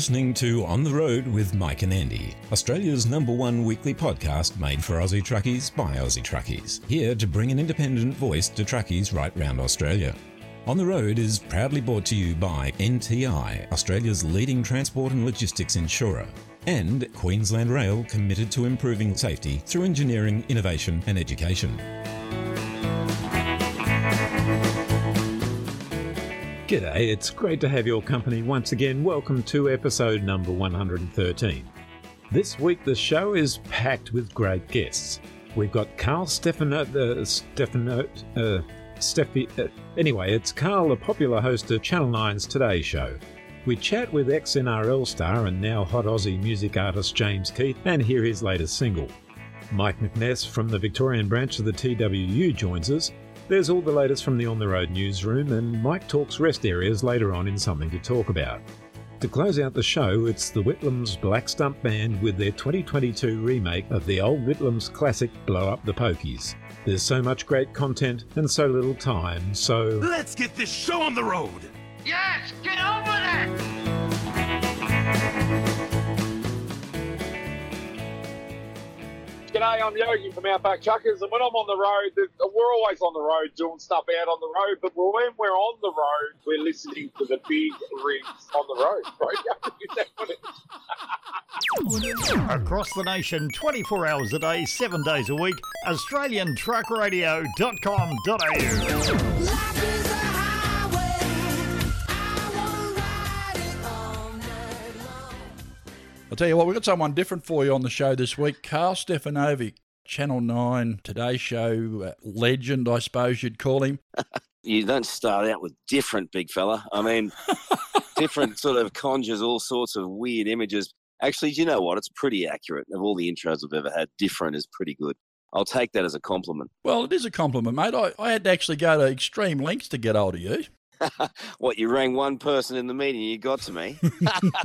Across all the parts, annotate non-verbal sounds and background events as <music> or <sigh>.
listening to On the Road with Mike and Andy, Australia's number one weekly podcast made for Aussie truckies by Aussie truckies. Here to bring an independent voice to truckies right round Australia. On the Road is proudly brought to you by NTI, Australia's leading transport and logistics insurer, and Queensland Rail committed to improving safety through engineering, innovation, and education. G'day, it's great to have your company once again. Welcome to episode number 113. This week the show is packed with great guests. We've got Carl Stefano, uh, Stefano, uh, Steffi, uh, anyway, it's Carl, the popular host of Channel 9's Today Show. We chat with ex NRL star and now hot Aussie music artist James Keith and hear his latest single. Mike McNess from the Victorian branch of the TWU joins us. There's all the latest from the On the Road newsroom, and Mike talks rest areas later on in something to talk about. To close out the show, it's the Whitlams Black Stump Band with their 2022 remake of the old Whitlams classic Blow Up the Pokies. There's so much great content and so little time, so. Let's get this show on the road! Yes, get over there! G'day, I'm Yogi from Outback Truckers, and when I'm on the road, we're always on the road doing stuff out on the road, but when we're on the road, we're listening to the big rigs on the road, right? Is that what it- <laughs> Across the nation, 24 hours a day, 7 days a week, AustralianTruckRadio.com.au. I'll tell you what, we've got someone different for you on the show this week. Carl Stefanovic, Channel 9 Today Show uh, legend, I suppose you'd call him. <laughs> you don't start out with different, big fella. I mean, <laughs> different sort of conjures all sorts of weird images. Actually, do you know what? It's pretty accurate. Of all the intros I've ever had, different is pretty good. I'll take that as a compliment. Well, it is a compliment, mate. I, I had to actually go to extreme lengths to get hold of you. <laughs> What, you rang one person in the meeting, you got to me?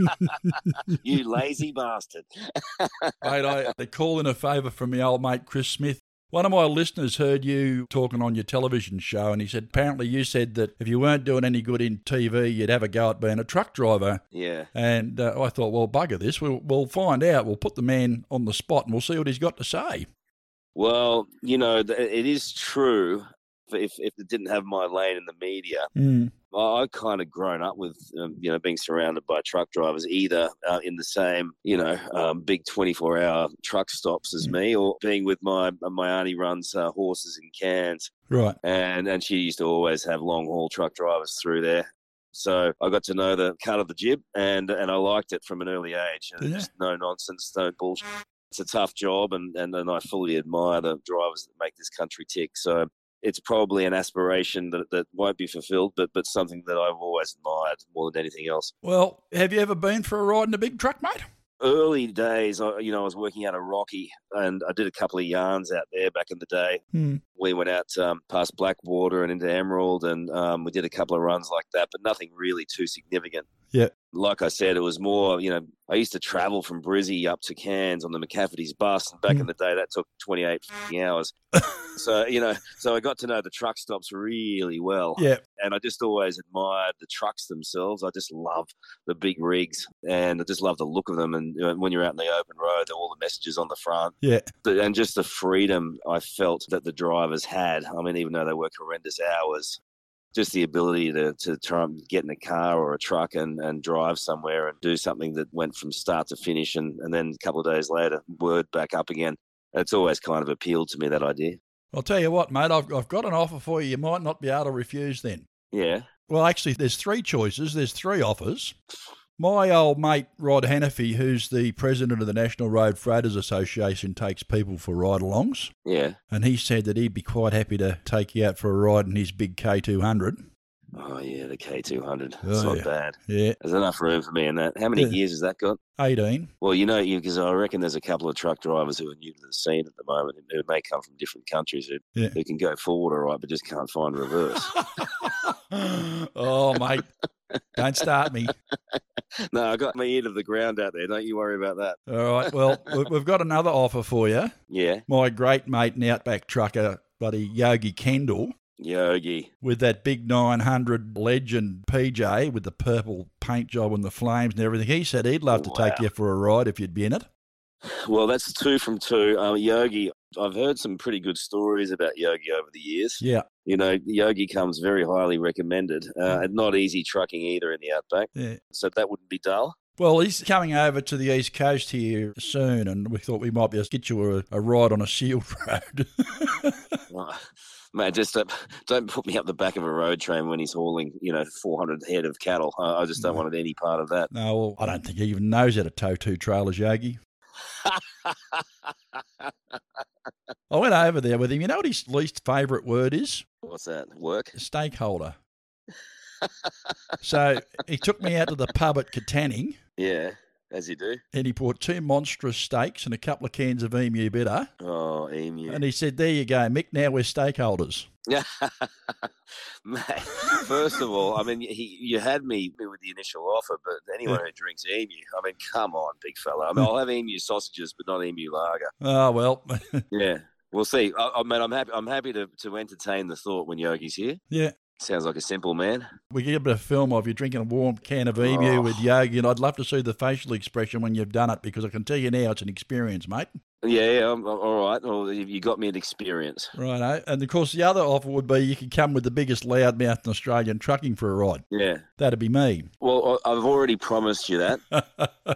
<laughs> you lazy bastard. <laughs> mate, I, they call in a favour from my old mate Chris Smith. One of my listeners heard you talking on your television show, and he said apparently you said that if you weren't doing any good in TV, you'd have a go at being a truck driver. Yeah. And uh, I thought, well, bugger this. We'll, we'll find out. We'll put the man on the spot and we'll see what he's got to say. Well, you know, it is true. If, if it didn't have my lane in the media, Mm. I I kind of grown up with, um, you know, being surrounded by truck drivers, either uh, in the same, you know, um, big 24 hour truck stops as me, or being with my my auntie runs uh, horses in Cairns, Right. and and she used to always have long haul truck drivers through there. So I got to know the cut of the jib, and and I liked it from an early age. Yeah. Just no nonsense, no bullshit. It's a tough job, and, and and I fully admire the drivers that make this country tick. So it's probably an aspiration that, that won't be fulfilled, but but something that I've always admired more than anything else. Well, have you ever been for a ride in a big truck, mate? Early days, I, you know, I was working out of Rocky, and I did a couple of yarns out there back in the day. Hmm. We went out um, past Blackwater and into Emerald, and um, we did a couple of runs like that, but nothing really too significant. Yeah. Like I said, it was more, you know, I used to travel from Brizzy up to Cairns on the McCafferty's bus, and back Hmm. in the day, that took 28 f***ing hours. <laughs> so, you know, so I got to know the truck stops really well Yeah. and I just always admired the trucks themselves. I just love the big rigs, and I just love the look of them. And when you're out in the open road, all the messages on the front, Yeah. The- and just the freedom I felt that the drivers had. I mean, even though they work horrendous hours, just the ability to, to try and get in a car or a truck and, and drive somewhere and do something that went from start to finish, and, and then a couple of days later, word back up again. It's always kind of appealed to me that idea. I'll tell you what, mate, I've, I've got an offer for you. You might not be able to refuse then. Yeah. Well, actually, there's three choices. There's three offers. My old mate Rod Hannifey, who's the president of the National Road Freighters Association, takes people for ride-alongs, Yeah. and he said that he'd be quite happy to take you out for a ride in his big K200. Oh, yeah, the K200. Oh, It's not yeah. bad. Yeah, There's enough room for me in that. How many Yeah. years has that got? 18. Well, you know, because I reckon there's a couple of truck drivers who are new to the scene at the moment who may come from different countries who, Yeah. who can go forward all right, but just can't find reverse. <laughs> oh, mate, don't start me. <laughs> no, I got my ear to the ground out there. Don't you worry about that. All right, well, <laughs> we- we've got another offer for you. Yeah. My great mate and outback trucker, buddy Yogi Kendall, Yogi. with that big 900 legend PJ with the purple paint job and the flames and everything. He said he'd love to take you for a ride if you'd be in it. Well, that's two from two. Um, Yogi, I've heard some pretty good stories about Yogi over the years. Yeah, You know, Yogi comes very highly recommended. Uh, and not easy trucking either in the outback, yeah. so that wouldn't be dull. Well, he's coming over to the east coast here soon, and we thought we might be able to get you a, a ride on a sealed <laughs> road. Oh, Man, just don't, don't put me up the back of a road train when he's hauling, you know, 400 head of cattle. I, I just don't No. want any part of that. no, well, I don't think he even knows how to tow two trailers, Yogi. <laughs> I went over there with him. You know what his least favourite word is? What's that? Work? Stakeholder. so he took me out to the pub at Katanning Yeah, as you do. and he bought two monstrous steaks and a couple of cans of emu bitter. Oh, emu. And he said, There you go, Mick, now we're stakeholders. <laughs> Mate, first of all, I mean, he, you had me with the initial offer, but anyone who drinks emu, I mean, come on, big fella. I mean, I'll have emu sausages, but not emu lager. Oh, well, <laughs> Yeah, we'll see. I, I mean, I'm happy. I'm happy to, to entertain the thought when Yogi's here. yeah. Sounds like a simple man. We get a bit of film of you drinking a warm can of emu Oh. with Yogi, and I'd love to see the facial expression when you've done it because I can tell you now it's an experience, mate. Yeah. I'm, all right. Well, you you got me an experience. Right. And of course, the other offer would be you could come with the biggest loudmouth in Australian trucking for a ride. Yeah. That'd be me. Well, I've already promised you that.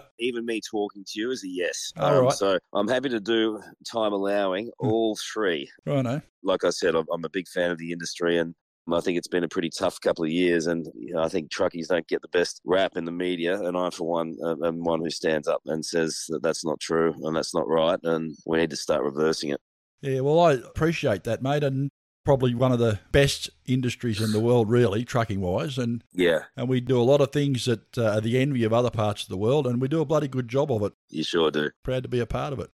<laughs> Even me talking to you is a yes. Um, All right. So I'm happy to do, time allowing, all three. Righto. like I said, I'm, I'm a big fan of the industry, and I think it's been a pretty tough couple of years. And you know, I think truckies don't get the best rap in the media, and I, for one, am one who stands up and says that that's not true and that's not right, and we need to start reversing it. Yeah, well, I appreciate that, mate, and probably one of the best industries in the world, really, trucking wise. And Yeah, and we do a lot of things that uh, are the envy of other parts of the world, and we do a bloody good job of it. you sure do. Proud to be a part of it.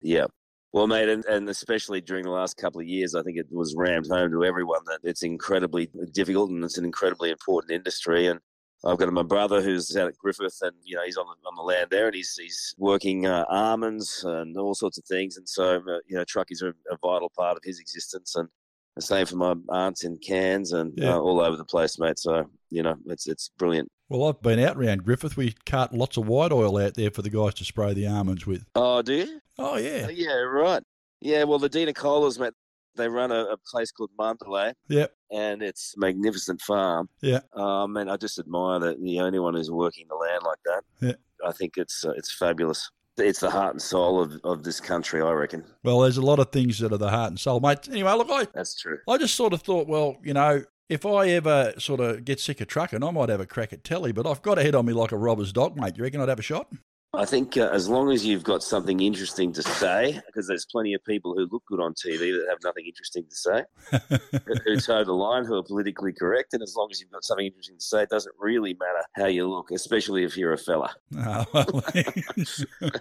Yeah. Well, mate, and, and especially during the last couple of years, I think it was rammed home to everyone that it's incredibly difficult and it's an incredibly important industry. And I've got my brother who's out at Griffith, and you know he's on the, on the land there, and he's he's working uh, almonds and all sorts of things. And so uh, you know, truckies are a vital part of his existence, and the same for my aunts in Cairns and Yeah. uh, all over the place, mate. So you know, it's it's brilliant. Well, I've been out round Griffith. We cart lots of white oil out there for the guys to spray the almonds with. Oh, do you? Oh, yeah. Uh, yeah, right. Yeah, well, the Dina Colas, mate, they run a, a place called Mandalay. Yep. and it's a magnificent farm. Yeah. Um, and I just admire that the only one who's working the land like that. Yeah. I think it's uh, it's fabulous. It's the heart and soul of, of this country, I reckon. Well, there's a lot of things that are the heart and soul, mate. Anyway, look, I, That's true. I just sort of thought, well, you know, if I ever sort of get sick of trucking, I might have a crack at telly, but I've got a head on me like a robber's dog, mate. You reckon I'd have a shot? I think uh, as long as you've got something interesting to say, because there's plenty of people who look good on TV that have nothing interesting to say, who- <laughs> toe the line, who are politically correct, and as long as you've got something interesting to say, it doesn't really matter how you look, especially if you're a fella. Oh, well, <laughs>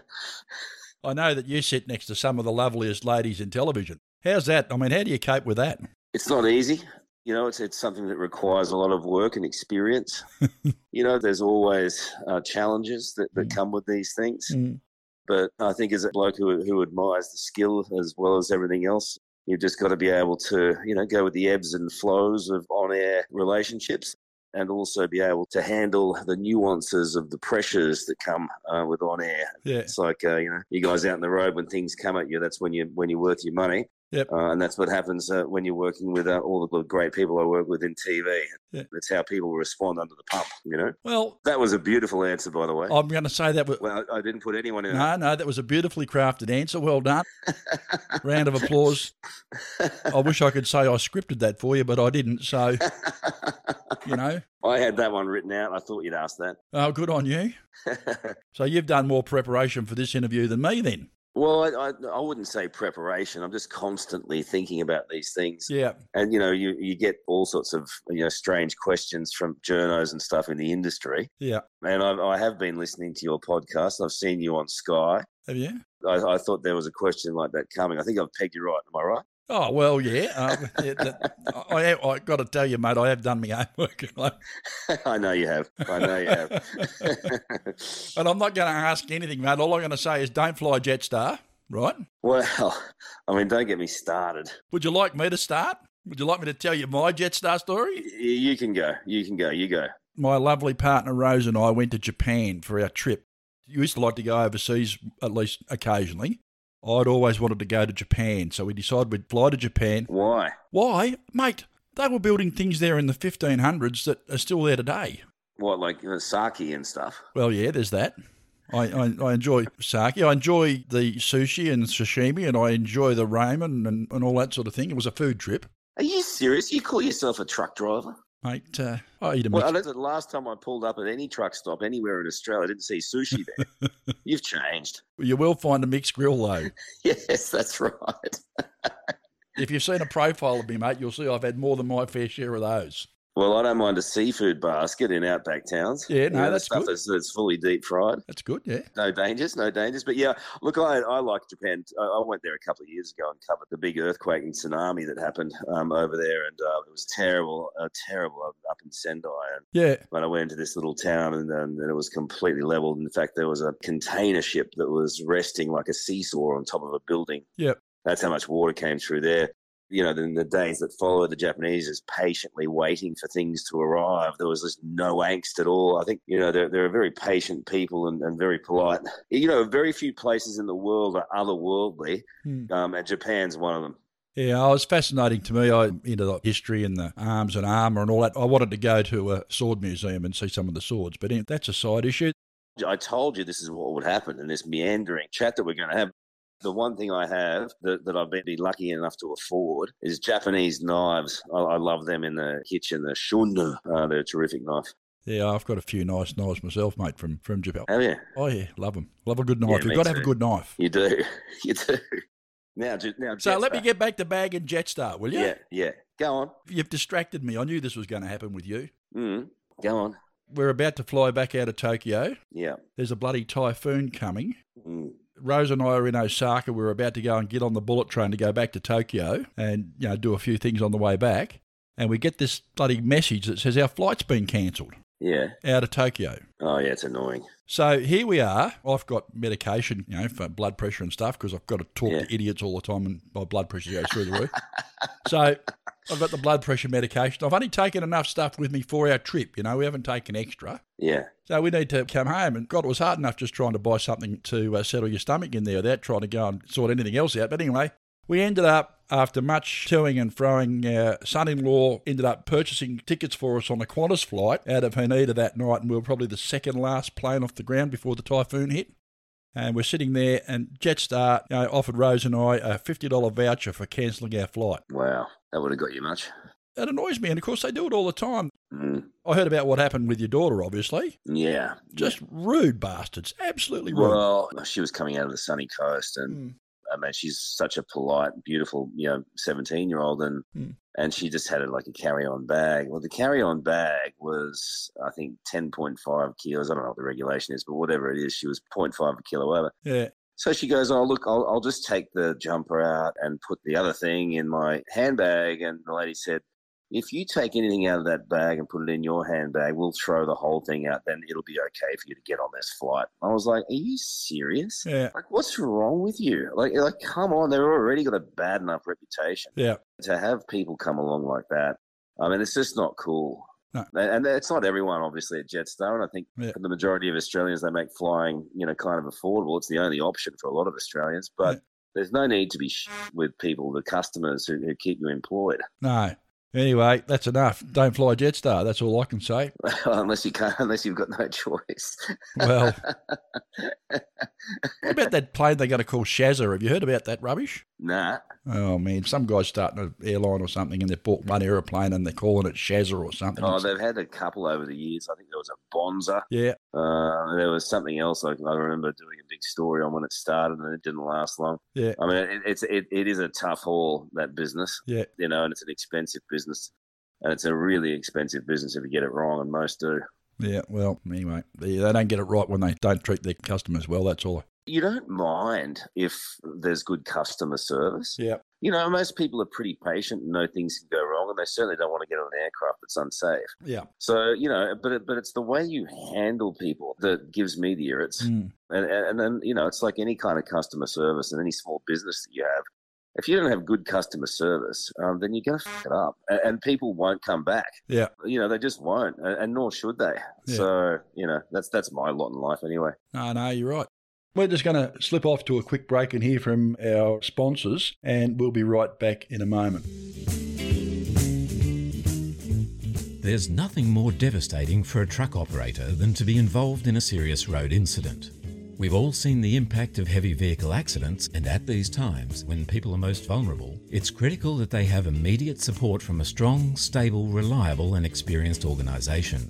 I know that you sit next to some of the loveliest ladies in television. How's that? I mean, how do you cope with that? It's not easy. You know, it's it's something that requires a lot of work and experience. <laughs> you know, there's always uh, challenges that, that come with these things. Mm. But I think as a bloke who, who admires the skill as well as everything else, you've just got to be able to, you know, go with the ebbs and flows of on-air relationships and also be able to handle the nuances of the pressures that come uh, with on-air. Yeah. It's like, uh, you know, you guys out in the road, when things come at you, that's when, you, when you're worth your money. Yep. Uh, and that's what happens uh, when you're working with uh, all the great people I work with in TV. Yeah. That's how people respond under the pump, you know? Well, That was a beautiful answer, by the way. I'm going to say that. Was, Well, I I didn't put anyone in. no, no, that was a beautifully crafted answer. Well done. <laughs> Round of applause. I wish I could say I scripted that for you, but I didn't. So, you know, <laughs> I had that one written out. I thought you'd ask that. oh, good on you. <laughs> So you've done more preparation for this interview than me then. Well, I, I, I wouldn't say preparation. I'm just constantly thinking about these things. Yeah. And, you know, you, you get all sorts of, you know, strange questions from journos and stuff in the industry. Yeah. And I, I have been listening to your podcast. I've seen you on Sky. Have you? I, I thought there was a question like that coming. I think I've pegged you right. Am I right? Oh well, yeah. Uh, <laughs> yeah that, I, I got to tell you, mate, I have done my homework, <laughs> I know you have. I know you have. <laughs> but I'm not going to ask anything, mate. All I'm going to say is don't fly Jetstar, right? well, I mean, don't get me started. Would you like me to start? Would you like me to tell you my Jetstar story? You can go. You can go. You go. My lovely partner Rose and I went to Japan for our trip. You used to like to go overseas at least occasionally. I'd always wanted to go to Japan, so we decided we'd fly to Japan. Why? Why? Mate, they were building things there in the 1500s that are still there today. What, like uh, sake and stuff? Well, yeah, there's that. I, I, I enjoy sake. I enjoy the sushi and sashimi, and I enjoy the ramen and, and all that sort of thing. It was a food trip. Are you serious? You call yourself a truck driver? Mate, uh, I eat a Well, mix. that's the last time I pulled up at any truck stop anywhere in Australia. I didn't see sushi there. <laughs> You've changed. You will find a mixed grill, though. <laughs> Yes, that's right. <laughs> if you've seen a profile of me, mate, you'll see I've had more than my fair share of those. Well, I don't mind a seafood basket in outback towns. Yeah, You no, know, that's stuff good. That's, that's fully deep fried. That's good, yeah. No dangers, no dangers. But yeah, look, I, I like Japan. I, I went there a couple of years ago and covered the big earthquake and tsunami that happened um, over there, and uh, it was terrible, uh, terrible up- in Sendai. And Yeah. when I went into this little town, and then and it was completely leveled. In fact, there was a container ship that was resting like a seesaw on top of a building. Yep. That's how much water came through there. You know, in the days that followed, the Japanese is patiently waiting for things to arrive. There was just no angst at all. I think, you know, they're, they're a very patient people and, and very polite. You know, very few places in the world are otherworldly, Hmm. um, and Japan's one of them. Yeah, it was fascinating to me. I into the history and the arms and armour and all that. I wanted to go to a sword museum and see some of the swords, but that's a side issue. I told you this is what would happen in this meandering chat that we're going to have. The one thing I have that, that I've been be lucky enough to afford is Japanese knives. I, I love them in the kitchen, the shunno. Uh, they're a terrific knife. Yeah, I've got a few nice knives myself, mate, from from Japan. Have you? Oh yeah, love them. Love a good knife. Yeah, You've got to have a good knife. You do. <laughs> You do. Now, ju- now. So let me get back to Bag and Jetstar, will you? Yeah, yeah. Go on. You've distracted me. I knew this was going to happen with you. Mm, go on. We're about to fly back out of Tokyo. Yeah. There's a bloody typhoon coming. Mm. Rose and I are in Osaka. We're about to go and get on the bullet train to go back to Tokyo and you know do a few things on the way back. And we get this bloody message that says our flight's been cancelled Yeah. out of Tokyo. Oh, yeah. It's annoying. So here we are. I've got medication, you know, for blood pressure and stuff because I've got to talk Yeah. to idiots all the time and my blood pressure goes through the roof. <laughs> so I've got the blood pressure medication. I've only taken enough stuff with me for our trip. You know, we haven't taken extra. Yeah. So we need to come home. And God, it was hard enough just trying to buy something to uh, settle your stomach in there without trying to go and sort anything else out. But anyway, we ended up, after much toing and froing, our son in law ended up purchasing tickets for us on a Qantas flight out of Haneda that night. And we were probably the second last plane off the ground before the typhoon hit. And we're sitting there, and Jetstar you know, offered Rose and I a $50 voucher for cancelling our flight. Wow. That would have got you much. That annoys me. And of course, they do it all the time. Mm. I heard about what happened with your daughter, obviously. Yeah. Just rude bastards. Absolutely rude. Well, she was coming out of the sunny coast, and Mm. I mean, she's such a polite, beautiful, you know, seventeen-year-old, and Mm. and she just had it like a carry-on bag. Well, the carry-on bag was, I think, ten point five kilos. I don't know what the regulation is, but whatever it is, she was 0.5 a kilo over. Yeah. So she goes, "Oh, look, I'll, I'll just take the jumper out and put the other thing in my handbag." And the lady said, "If you take anything out of that bag and put it in your handbag, we'll throw the whole thing out. Then it'll be okay for you to get on this flight." I was like, "Are you serious? Yeah. Like, what's wrong with you? Like, like, come on, they've already got a bad enough reputation. Yeah. To have people come along like that, I mean, it's just not cool." No. And it's not everyone, obviously, at Jetstar. And I think Yeah. for the majority of Australians, they make flying, you know, kind of affordable. It's the only option for a lot of Australians. But Yeah. there's no need to be sh- with people, the customers who, who keep you employed, No. Anyway, that's enough. Don't fly Jetstar. That's all I can say. <laughs> unless you can't, unless you've got no choice. Well, what <laughs> about that plane they're going to call Shazza? Have you heard about that rubbish? nah. Oh, man. Some guy's starting an airline or something and they've bought one aeroplane and they're calling it Shazza or something. Oh, they've had a couple over the years. I think there was a Bonza. yeah. Uh, there was something else I, I remember doing a big story on when it started, and it didn't last long. Yeah. I mean, it, it's it, it is a tough haul that business. Yeah. you know, and it's an expensive business, and it's a really expensive business if you get it wrong, and most do. Yeah. Well, anyway, they, they don't get it right when they don't treat their customers well. That's all. You don't mind if there's good customer service. Yeah. You know, most people are pretty patient and know things can go wrong, and they certainly don't want to get on an aircraft that's unsafe. Yeah. So you know, but but it's the way you handle people that gives me the irrits. Mm. And, and and then you know, it's like any kind of customer service and any small business that you have. if you don't have good customer service, um, then you're going to fuck it up, and, and people won't come back. Yeah. You know, they just won't, and, and nor should they. Yeah. So, you know, that's that's my lot in life anyway. No, no, you're right. We're just going to slip off to a quick break and hear from our sponsors, and we'll be right back in a moment. There's nothing more devastating for a truck operator than to be involved in a serious road incident. We've all seen the impact of heavy vehicle accidents, and at these times, when people are most vulnerable, it's critical that they have immediate support from a strong, stable, reliable, and experienced organisation.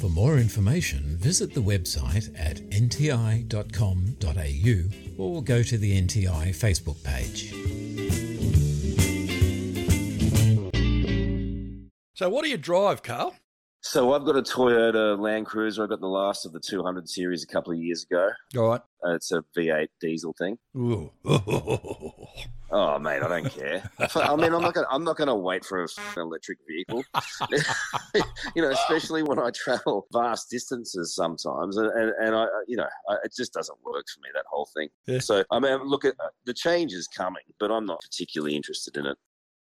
For more information, visit the website at nti.com.au or go to the NTI Facebook page. So, what do you drive, Carl? So I've got a Toyota Land Cruiser. I got the last of the 200 series a couple of years ago. All right. Uh, it's a V8 diesel thing. Ooh. <laughs> Oh, mate, I don't care. <laughs> I mean, I'm not gonna, I'm not going to wait for a f***ing electric vehicle. <laughs> you know, especially when I travel vast distances sometimes, and and, and I, you know, I, it just doesn't work for me that whole thing. Yeah. So I mean, look at the change is coming, but I'm not particularly interested in it,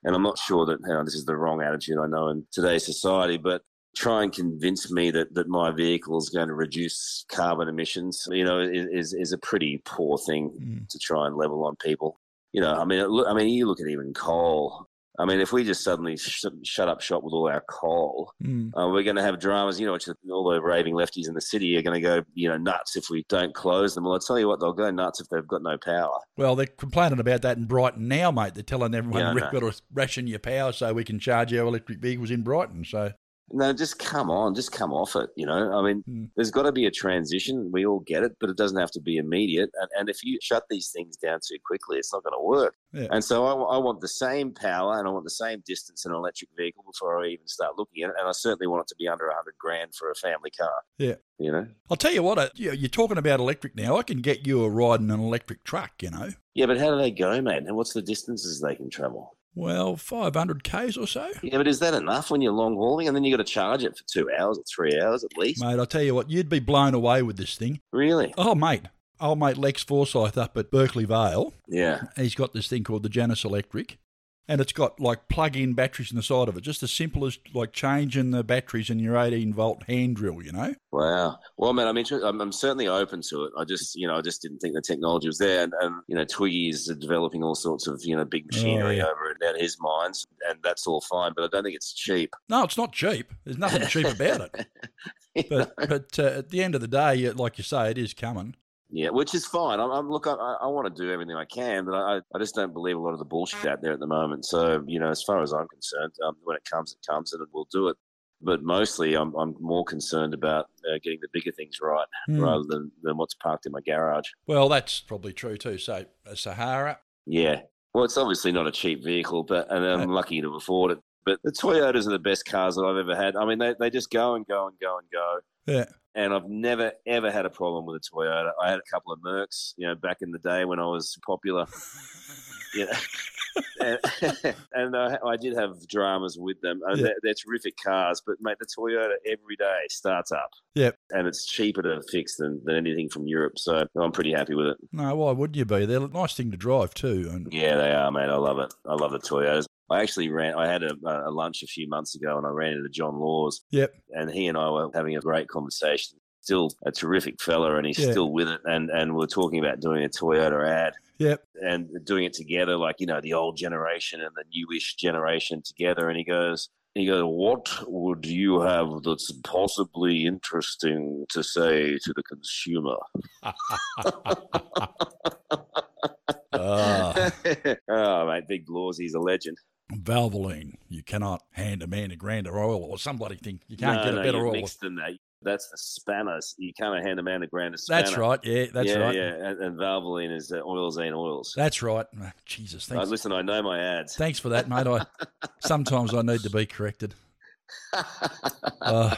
and I'm not sure that you know, this is the wrong attitude. I know in today's society, but try and convince me that, that my vehicle is going to reduce carbon emissions, you know, is, is, is a pretty poor thing Mm. to try and level on people. You know, I mean, it I mean, you look at even coal. I mean, if we just suddenly sh- shut up shop with all our coal, Mm. uh, we're going to have dramas. You know, which all the raving lefties in the city are going to go, you know, nuts if we don't close them. Well, I tell you what, they'll go nuts if they've got no power. Well, they're complaining about that in Brighton now, mate. They're telling everyone Yeah, we've got to ration your power so we can charge our electric vehicles in Brighton. So, No, just come on, just come off it. You know, I mean, Mm. there's got to be a transition. We all get it, but it doesn't have to be immediate. And, and if you shut these things down too quickly, it's not going to work. Yeah. And so I, I want the same power and I want the same distance in an electric vehicle before I even start looking at it. And I certainly want it to be under 100 grand for a family car. Yeah. You know? I'll tell you what, you- you're talking about electric now. I can get you a ride in an electric truck, you know. Yeah, but how do they go, mate? And what's the distances they can travel? Well, 500 Ks or so. Yeah, but is that enough when you're long hauling? And then you've got to charge it for two hours or three hours at least? Mate, I'll tell you what, you'd be blown away with this thing. Really? Oh, mate. Old mate Lex Forsyth up at Berkeley Vale, Yeah. he's got this thing called the Janus Electric. And it's got like plug-in batteries in the side of it, just as simple as like changing the batteries in your 18 volt hand drill, you know. Wow. Well, man, I'm interested. I'm, I'm certainly open to it. I just, you know, I just didn't think the technology was there. And, and you know, Twiggy is developing all sorts of, you know, big machinery yeah. over at his mines, and that's all fine. But I don't think it's cheap. No, it's not cheap. There's nothing cheap about it. <laughs> But but uh, at the end of the day, like you say, it is coming. Yeah, which is fine. I'm, I'm look, I, I want to do everything I can, but I, I just don't believe a lot of the bullshit out there at the moment. So, you know, as far as I'm concerned, um, when it comes, it comes, and we'll do it. But mostly, I'm, I'm more concerned about uh, getting the bigger things right Hmm. rather than, than what's parked in my garage. Well, that's probably true too. So a Sahara, Yeah. Well, it's obviously not a cheap vehicle, but and I'm lucky to afford it. But the Toyotas are the best cars that I've ever had. I mean, they, they just go and go and go and go. yeah, And I've never ever had a problem with a Toyota. I had a couple of Mercs, you know, back in the day when I was popular. <laughs> yeah. and <laughs> and uh, I did have dramas with them. Uh, Yeah. they're, they're terrific cars, but mate, the Toyota every day starts up. Yep. And it's cheaper to fix than, than anything from Europe. So I'm pretty happy with it. no, why wouldn't you be? They're a nice thing to drive too. And Yeah, they are, mate. I love it. I love the Toyotas. I actually ran. I had a, a lunch a few months ago, and I ran into John Laws, yep, and he and I were having a great conversation. Still a terrific fella, and he's Yeah. still with it. And and we're talking about doing a Toyota ad yep. and doing it together, like you know the old generation and the newish generation together. And he goes, he goes, what would you have that's possibly interesting to say to the consumer? <laughs> Ah, <laughs> oh, mate, Big Laws, he's a legend. Valvoline. You cannot hand a man a grand of oil or somebody think you can't no, get a better oil. mixed than that. That's the spanners. You can't hand a man a grand of spanner. That's right. Yeah, that's yeah, right. Yeah, and, and Valvoline is uh, Oilzine oils. That's right. Oh, Jesus, Uh, thanks. listen, I know my ads. Thanks for that, mate. I <laughs> sometimes I need to be corrected. <laughs> Uh,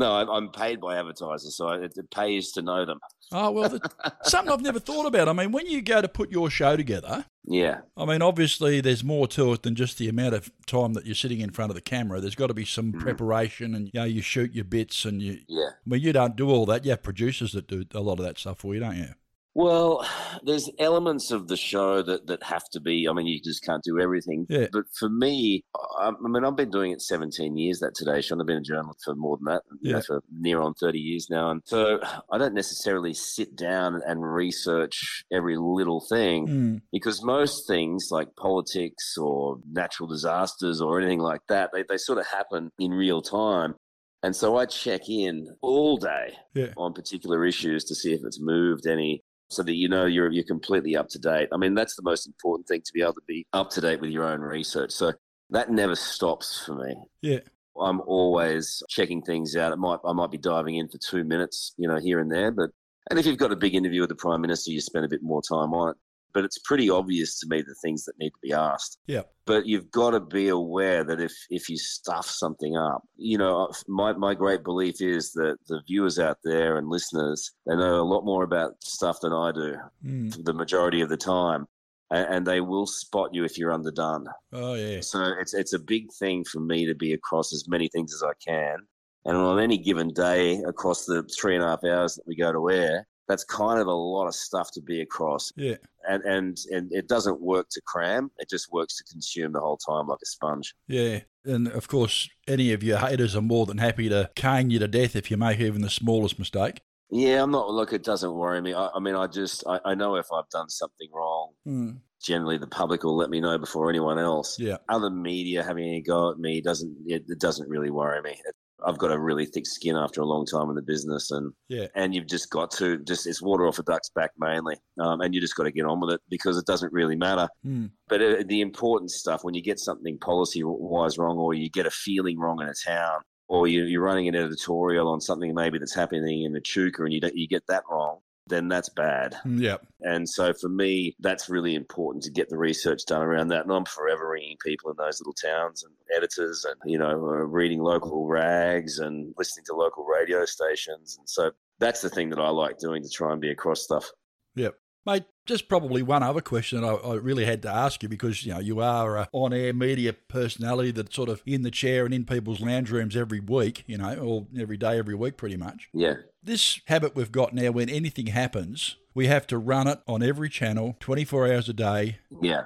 no, I'm, I'm paid by advertisers, so it, it pays to know them. oh well, the, <laughs> something I've never thought about. I mean, when you go to put your show together, Yeah, I mean, obviously there's more to it than just the amount of time that you're sitting in front of the camera. There's got to be some hmm. preparation, and you know, you shoot your bits, and you. yeah. I mean, you don't do all that. You have producers that do a lot of that stuff for you, don't you? Well, <sighs> there's elements of the show that, that have to be. I mean, you just can't do everything. Yeah. But for me, I, I mean, I've been doing it 17 years. That Today Show. I've been a journalist for more than that. Yeah. know, for near on 30 years now, and so I don't necessarily sit down and research every little thing Mm. because most things like politics or natural disasters or anything like that, they, they sort of happen in real time. And so I check in all day Yeah. on particular issues to see if it's moved any so that you know you're you're completely up to date. I mean, that's the most important thing to be able to be up to date with your own research. So that never stops for me. Yeah. I'm always checking things out. It might I might be diving in for two minutes, you know, here and there, but and if you've got a big interview with the prime minister, you spend a bit more time on it. But it's pretty obvious to me the things that need to be asked. Yeah. But you've got to be aware that if if you stuff something up, you know, my my great belief is that the viewers out there and listeners they know a lot more about stuff than I do Mm. the majority of the time, and, and they will spot you if you're underdone. Oh yeah. So it's it's a big thing for me to be across as many things as I can, and on any given day across the three and a half hours that we go to air, that's kind of a lot of stuff to be across. Yeah. And and and it doesn't work to cram; it just works to consume the whole time like a sponge. Yeah. And of course, any of your haters are more than happy to cane you to death if you make even the smallest mistake. Yeah, I'm not. Look, it doesn't worry me. I, I mean, I just I, I know if I've done something wrong. Mm. Generally, the public will let me know before anyone else. Yeah. other media having a go at me doesn't it, it doesn't really worry me. I've got a really thick skin after a long time in the business, and Yeah. and you've just got to just it's water off a duck's back mainly, um, and you just got to get on with it because it doesn't really matter. Mm. But uh, the important stuff when you get something policy wise wrong, or you get a feeling wrong in a town, or you, you're running an editorial on something maybe that's happening in Echuca, and you don't, you get that wrong, then that's bad. Yeah. And so for me, that's really important to get the research done around that. And I'm forever ringing people in those little towns and editors and, you know, uh, reading local rags and listening to local radio stations. And so that's the thing that I like doing to try and be across stuff. Yep. Mate, just probably one other question that I, I really had to ask you because, you know, you are a on-air media personality that's sort of in the chair and in people's lounge rooms every week, you know, or every day, every week pretty much. Yeah. This habit we've got now when anything happens, we have to run it on every channel 24 hours a day. Yeah.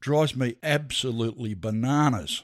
Drives me absolutely bananas.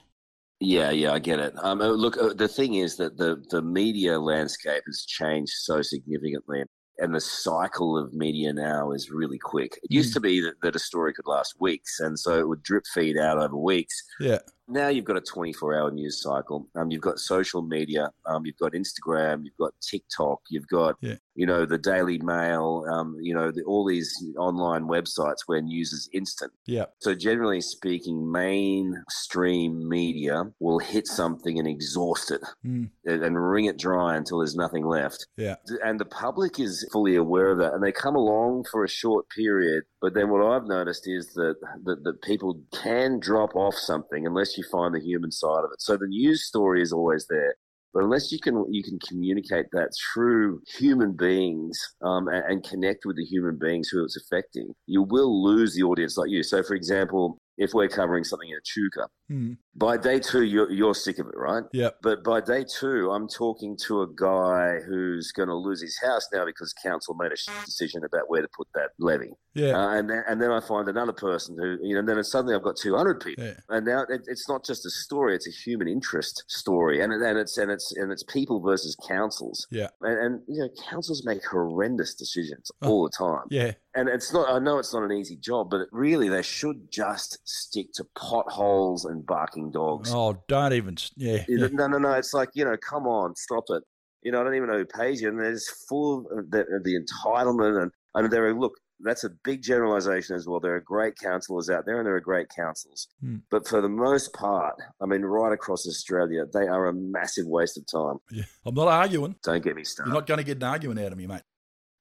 Yeah, yeah, I get it. Um, uh, look, uh, the thing is that the, the media landscape has changed so significantly, and the cycle of media now is really quick. It used Mm. to be that, that a story could last weeks, and so it would drip feed out over weeks. Yeah. Now you've got a 24 hour news cycle. Um, you've got social media. Um, you've got Instagram. You've got TikTok. You've got, Yeah. you know, the Daily Mail. Um, you know, the, all these online websites where news is instant. Yeah. So generally speaking, mainstream media will hit something and exhaust it Mm. and, and wring it dry until there's nothing left. Yeah. And the public is fully aware of that, and they come along for a short period. But then what I've noticed is that that, that people can drop off something unless you find the human side of it. So the news story is always there. But unless you can you can communicate that through human beings um, and, and connect with the human beings who it's affecting, you will lose the audience like you. So, for example, if we're covering something in Echuca, Mm. by day two you're, you're sick of it, right? Yeah. But by day two, I'm talking to a guy who's going to lose his house now because council made a decision about where to put that levy. Yeah. Uh, and then and then I find another person who you know. And then suddenly I've got 200 people, Yeah. and now it, it's not just a story; it's a human interest story, and and it's and it's and it's people versus councils. Yeah. And, and you know, councils make horrendous decisions Oh. all the time. Yeah. And it's not. I know it's not an easy job, but really they should just stick to potholes and barking dogs. Oh, don't even. Yeah. yeah. No, no, no. It's like you know, come on, stop it. You know, I don't even know who pays you, and they're just full of the, the entitlement, and and they're look. that's a big generalization as well. There are great counsellors out there, and there are great councils. Hmm. But for the most part, I mean, right across Australia, they are a massive waste of time. Yeah. I'm not arguing. Don't get me started. You're not going to get an argument out of me, mate.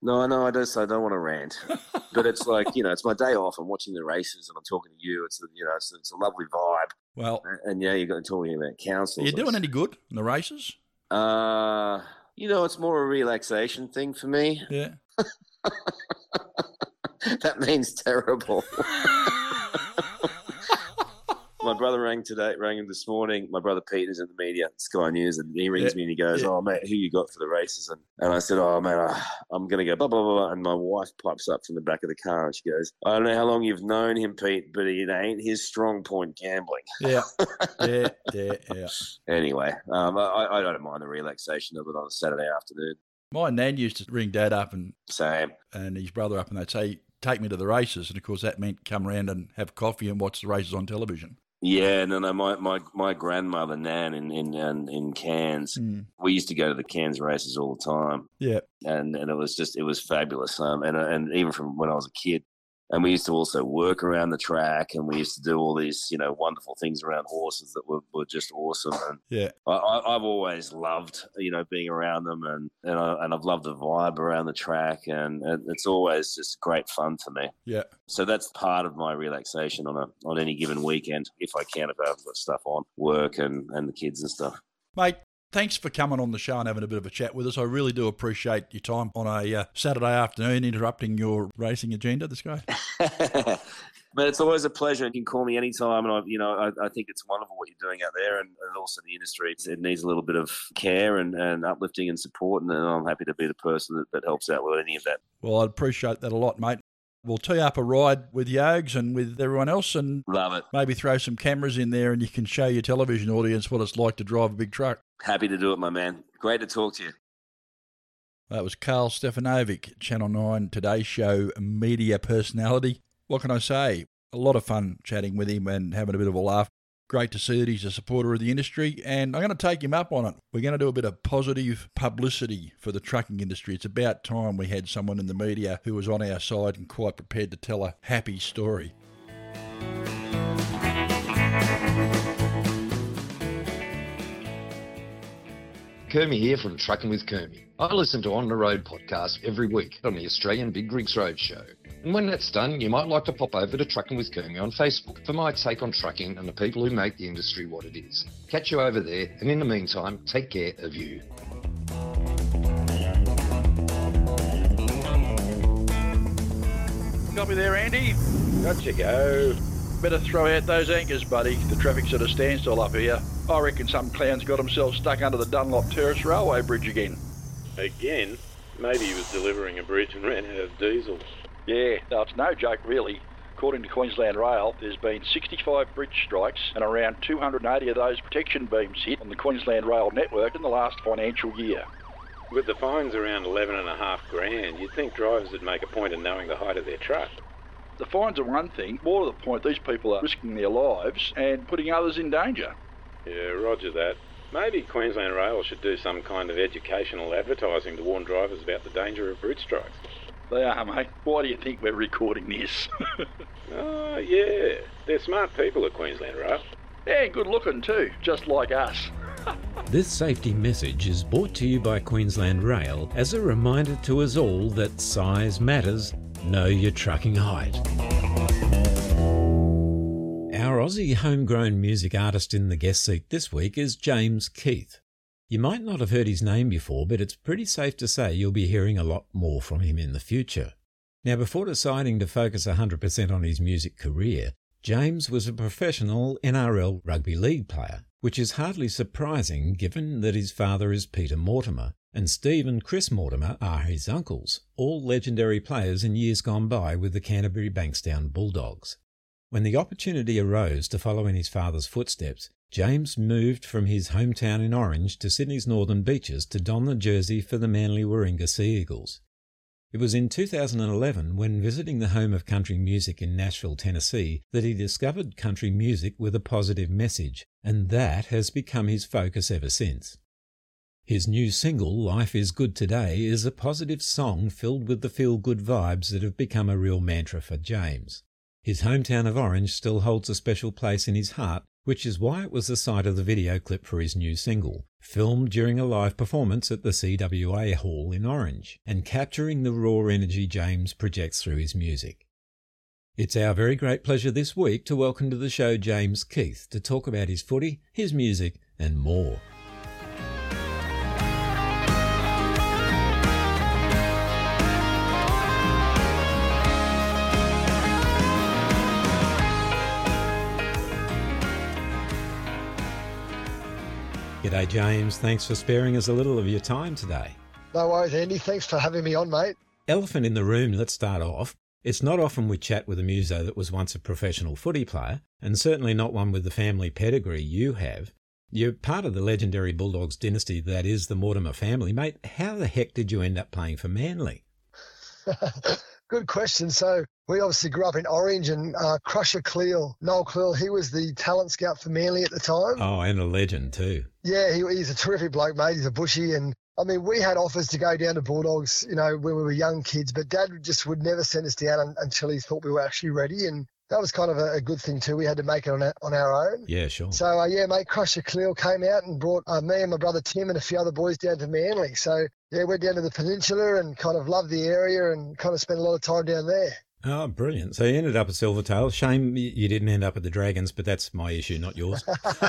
No, no, I don't. I don't want to rant, <laughs> but it's like you know, it's my day off. I'm watching the races and I'm talking to you. It's a, you know, it's, it's a lovely vibe. Well, And, and yeah, you're going to talking about council. are councils. you doing any good in the races? Uh, you know, it's more a relaxation thing for me. <laughs> Yeah. that means terrible. <laughs> my brother rang today, rang him this morning. My brother Peter's in the media, Sky News, and he rings Yeah, me and he goes, yeah. "Oh mate, who you got for the races?" And, and I said, "Oh man, I, I'm going to go blah blah blah." blah." And my wife pipes up from the back of the car and she goes, "I don't know how long you've known him, Pete, but it ain't his strong point gambling." Yeah. <laughs> yeah. Yeah. Yeah. Anyway, um, I, I don't mind the relaxation of it on a Saturday afternoon. My nan used to ring dad up and, Same. and his brother up and they'd say, take me to the races. And of course, that meant come round and have coffee and watch the races on television. Yeah, no, no. My my, my grandmother Nan in in in, in Cairns, we used to go to the Cairns races all the time, Yeah. and and it was just it was fabulous. Um, and and even from when I was a kid, and we used to also work around the track, and we used to do all these you know wonderful things around horses that were, were just awesome. And Yeah. I, I've always loved you know being around them, and and I, and I've loved the vibe around the track, and, and it's always just great fun for me. Yeah. So that's part of my relaxation on a on any given weekend, if I can, if I haven't got stuff on, work and, and the kids and stuff. Mate, thanks for coming on the show and having a bit of a chat with us. I really do appreciate your time on a uh, Saturday afternoon interrupting your racing agenda. This guy. <laughs> but it's always a pleasure. You can call me anytime, and I, you know, I, I think it's wonderful what you're doing out there, and, and also the industry. It's, it needs a little bit of care and, and uplifting and support, and I'm happy to be the person that, that helps out with any of that. Well, I'd appreciate that a lot, mate. We'll tee up a ride with Yogs and with everyone else and Love it. maybe throw some cameras in there and you can show your television audience what it's like to drive a big truck. Happy to do it, my man. Great to talk to you. That was Carl Stefanovic, Channel 9 Today Show media personality. What can I say? A lot of fun chatting with him and having a bit of a laugh. Great to see that he's a supporter of the industry, and I'm going to take him up on it. We're going to do a bit of positive publicity for the trucking industry. It's about time we had someone in the media who was on our side and quite prepared to tell a happy story. Kermie here from Trucking with Kermie. I listen to On the Road podcast every week on the Australian Big Rigs Road Show. And when that's done, you might like to pop over to Trucking with Kermie on Facebook for my take on trucking and the people who make the industry what it is. Catch you over there, and in the meantime, take care of you. Got me there, Andy. Got you go. Better throw out those anchors, buddy. The traffic's at a standstill up here. I reckon some clown's got himself stuck under the Dunlop Terrace Railway Bridge again. Again? Maybe he was delivering a bridge and ran out of diesel. Yeah, no, it's no joke, really. According to Queensland Rail, there's been 65 bridge strikes and around 280 of those protection beams hit on the Queensland Rail network in the last financial year. With the fines around 11 and a half grand, you'd think drivers would make a point of knowing the height of their truck. The fines are one thing, more to the point, these people are risking their lives and putting others in danger. Yeah, roger that. Maybe Queensland Rail should do some kind of educational advertising to warn drivers about the danger of bridge strikes. They are, mate. Why do you think we're recording this? Oh, <laughs> yeah. They're smart people at Queensland Rail. yeah, good looking too, just like us. <laughs> This safety message is brought to you by Queensland Rail as a reminder to us all that size matters. Know your trucking height. Our Aussie homegrown music artist in the guest seat this week is James Keith. You might not have heard his name before, but it's pretty safe to say you'll be hearing a lot more from him in the future. Now, before deciding to focus 100% on his music career, James was a professional NRL rugby league player, which is hardly surprising given that his father is Peter Mortimer and Steve and Chris Mortimer are his uncles, all legendary players in years gone by with the Canterbury Bankstown Bulldogs. When the opportunity arose to follow in his father's footsteps, James moved from his hometown in Orange to Sydney's northern beaches to don the jersey for the Manly Warringah Sea Eagles. It was in 2011, when visiting the home of country music in Nashville, Tennessee, that he discovered country music with a positive message, and that has become his focus ever since. His new single, Life is Good Today, is a positive song filled with the feel good vibes that have become a real mantra for James. His hometown of Orange still holds a special place in his heart, which is why it was the site of the video clip for his new single, filmed during a live performance at the CWA Hall in Orange, and capturing the raw energy James projects through his music. It's our very great pleasure this week to welcome to the show James Keith to talk about his footy, his music, and more. G'day, James. Thanks for sparing us a little of your time today. No worries, Andy. Thanks for having me on, mate. Elephant in the room, let's start off. It's not often we chat with a muso that was once a professional footy player, and certainly not one with the family pedigree you have. You're part of the legendary Bulldogs dynasty that is the Mortimer family. Mate, how the heck did you end up playing for Manly? <laughs> Good question. So we obviously grew up in Orange and uh, Crusher Cleal, Noel Cleal, he was the talent scout for Manly at the time. Oh, and a legend too. Yeah, he, he's a terrific bloke, mate. He's a bushy. And I mean, we had offers to go down to Bulldogs, you know, when we were young kids, but dad just would never send us down until he thought we were actually ready. And that was kind of a, a good thing too. We had to make it on our, on our own. Yeah, sure. So uh, yeah, mate, Crusher Cleal came out and brought uh, me and my brother Tim and a few other boys down to Manly. So yeah, we went down to the peninsula and kind of loved the area and kind of spent a lot of time down there. Oh, brilliant. So you ended up at Silvertail. Shame you didn't end up at the Dragons, but that's my issue, not yours. <laughs>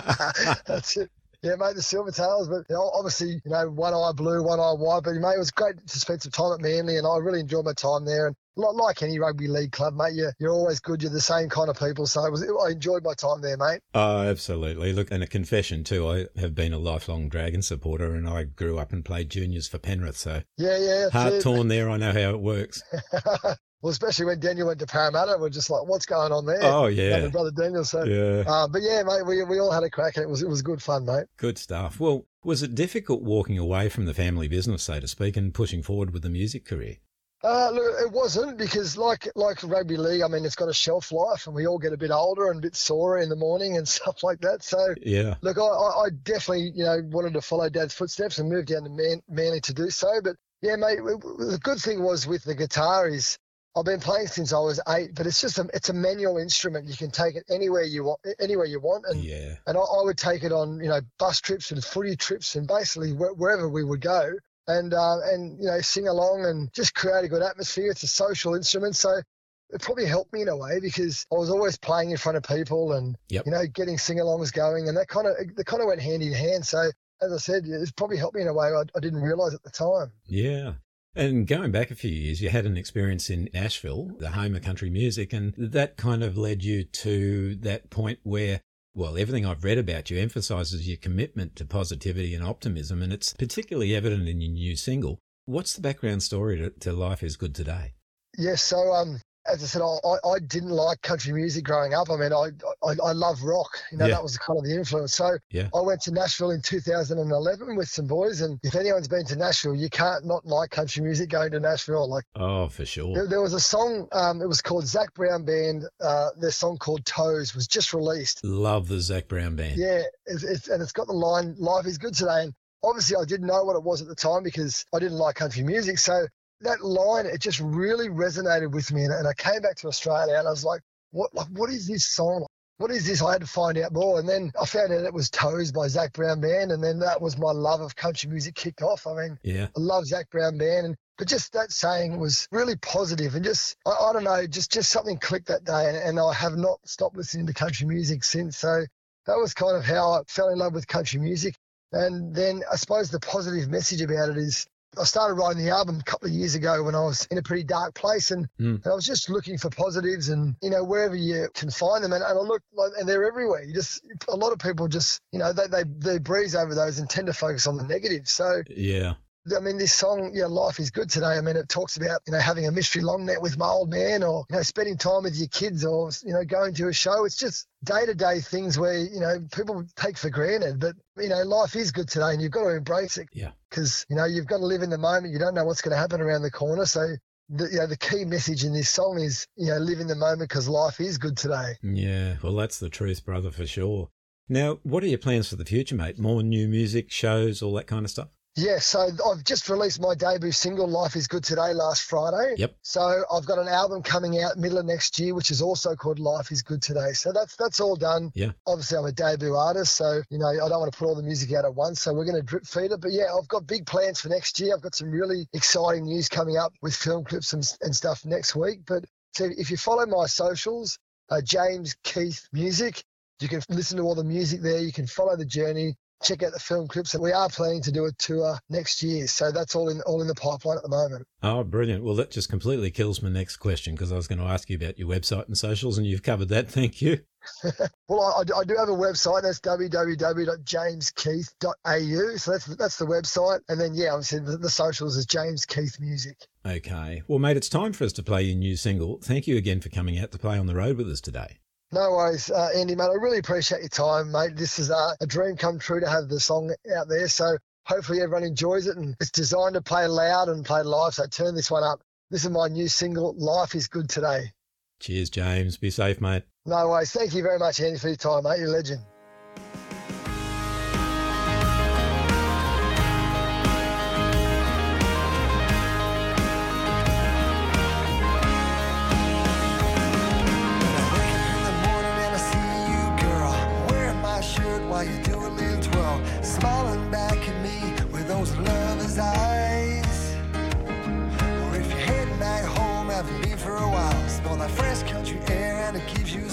That's it. Yeah, mate, the Silver Tails, but you know, obviously, you know, one eye blue, one eye white. But mate, it was great to spend some time at Manly, and I really enjoyed my time there. And like any rugby league club, mate, you're, you're always good. You're the same kind of people, so it was, I enjoyed my time there, mate. Oh, absolutely. Look, and a confession too. I have been a lifelong Dragon supporter, and I grew up and played juniors for Penrith. So Yeah, yeah. heart it. torn there. I know how it works. <laughs> well, especially when Daniel went to Parramatta, we're just like, what's going on there? Oh, yeah. my brother Daniel. So, Yeah. uh, but yeah, mate, we, we all had a crack, and it was it was good fun, mate. Good stuff. Well, was it difficult walking away from the family business, so to speak, and pushing forward with the music career? Uh, look, it wasn't because like like rugby league, I mean, it's got a shelf life, and we all get a bit older and a bit sore in the morning and <laughs> stuff like that. So, Yeah. look, I, I definitely you know wanted to follow Dad's footsteps and move down to Man, Manly to do so. But yeah, mate, the good thing was with the guitar is I've been playing since I was eight, but it's just a it's a manual instrument. You can take it anywhere you want, anywhere you want, and Yeah. and I, I would take it on you know bus trips and footy trips and basically wh- wherever we would go and uh, and you know sing along and just create a good atmosphere. It's a social instrument, so it probably helped me in a way because I was always playing in front of people and Yep. you know getting sing-alongs going, and that kind of that kind of went hand in hand. So as I said, it's probably helped me in a way I, I didn't realize at the time. Yeah. And going back a few years, you had an experience in Nashville, the home of country music, and that kind of led you to that point where, well, everything I've read about you emphasizes your commitment to positivity and optimism, and it's particularly evident in your new single. What's the background story to, to Life is Good Today? Yes, so um, as I said, I, I didn't like country music growing up. I mean, I I, I love rock. You know, Yeah. that was kind of the influence. So Yeah. I went to Nashville in 2011 with some boys, and if anyone's been to Nashville, you can't not like country music going to Nashville. Like Oh, for sure. there, there was a song, um, it was called Zac Brown Band. Uh, their song called Toes was just released. Love the Zac Brown band. Yeah, it's, it's, and it's got the line "Life is good today." And obviously, I didn't know what it was at the time because I didn't like country music. So that line, it just really resonated with me. And, and I came back to Australia, and I was like, "What? Like, what is this song? What is this?" I had to find out more, and then I found out it was "Toes" by Zac Brown Band, and then that was my love of country music kicked off. I mean, Yeah. I love Zac Brown Band, and but just that saying was really positive and just I, I don't know, just just something clicked that day, and, and I have not stopped listening to country music since. So that was kind of how I fell in love with country music. And then I suppose the positive message about it is I started writing the album a couple of years ago when I was in a pretty dark place and, Mm. and I was just looking for positives and, you know, wherever you can find them. And, and I look like, and they're everywhere. You just, a lot of people just, you know, they, they, they breeze over those and tend to focus on the negative. So, Yeah. I mean, this song, yeah, Life is Good Today. I mean, it talks about, you know, having a mystery long net with my old man or, you know, spending time with your kids or, you know, going to a show. It's just day to day things where, you know, people take for granted. But, you know, life is good today and you've got to embrace it. Yeah. Because, you know, you've got to live in the moment. You don't know what's going to happen around the corner. So, the, you know, the key message in this song is, you know, live in the moment because life is good today. Yeah, well, that's the truth, brother, for sure. Now, what are your plans for the future, mate? More new music, shows, all that kind of stuff? Yeah, so I've just released my debut single, Life is Good Today, last Friday. Yep. So I've got an album coming out middle of next year, which is also called Life is Good Today. So that's that's all done. Yeah. Obviously, I'm a debut artist, so you know I don't want to put all the music out at once. So we're going to drip feed it. But yeah, I've got big plans for next year. I've got some really exciting news coming up with film clips and, and stuff next week. But so if you follow my socials, uh, James Keith Music, you can listen to all the music there. You can follow the journey check out the film clips. And we are planning to do a tour next year. So that's all in all in the pipeline at the moment. Oh, brilliant. Well, that just completely kills my next question because I was going to ask you about your website and socials, and you've covered that. <laughs> Thank you. <laughs> well, I, I, do have a website. That's www.jameskeith.au. So that's that's the website. And then, yeah, obviously the, the socials is James Keith Music. Okay. Well, mate, it's time for us to play your new single. Thank you again for coming out to play on the road with us today. No worries, uh, Andy, mate. I really appreciate your time, mate. This is uh, a dream come true to have the song out there. So hopefully everyone enjoys it. And it's designed to play loud and play live. So turn this one up. This is my new single, Life is Good Today. Cheers, James. Be safe, mate. No worries. Thank you very much, Andy, for your time, mate. You're a legend.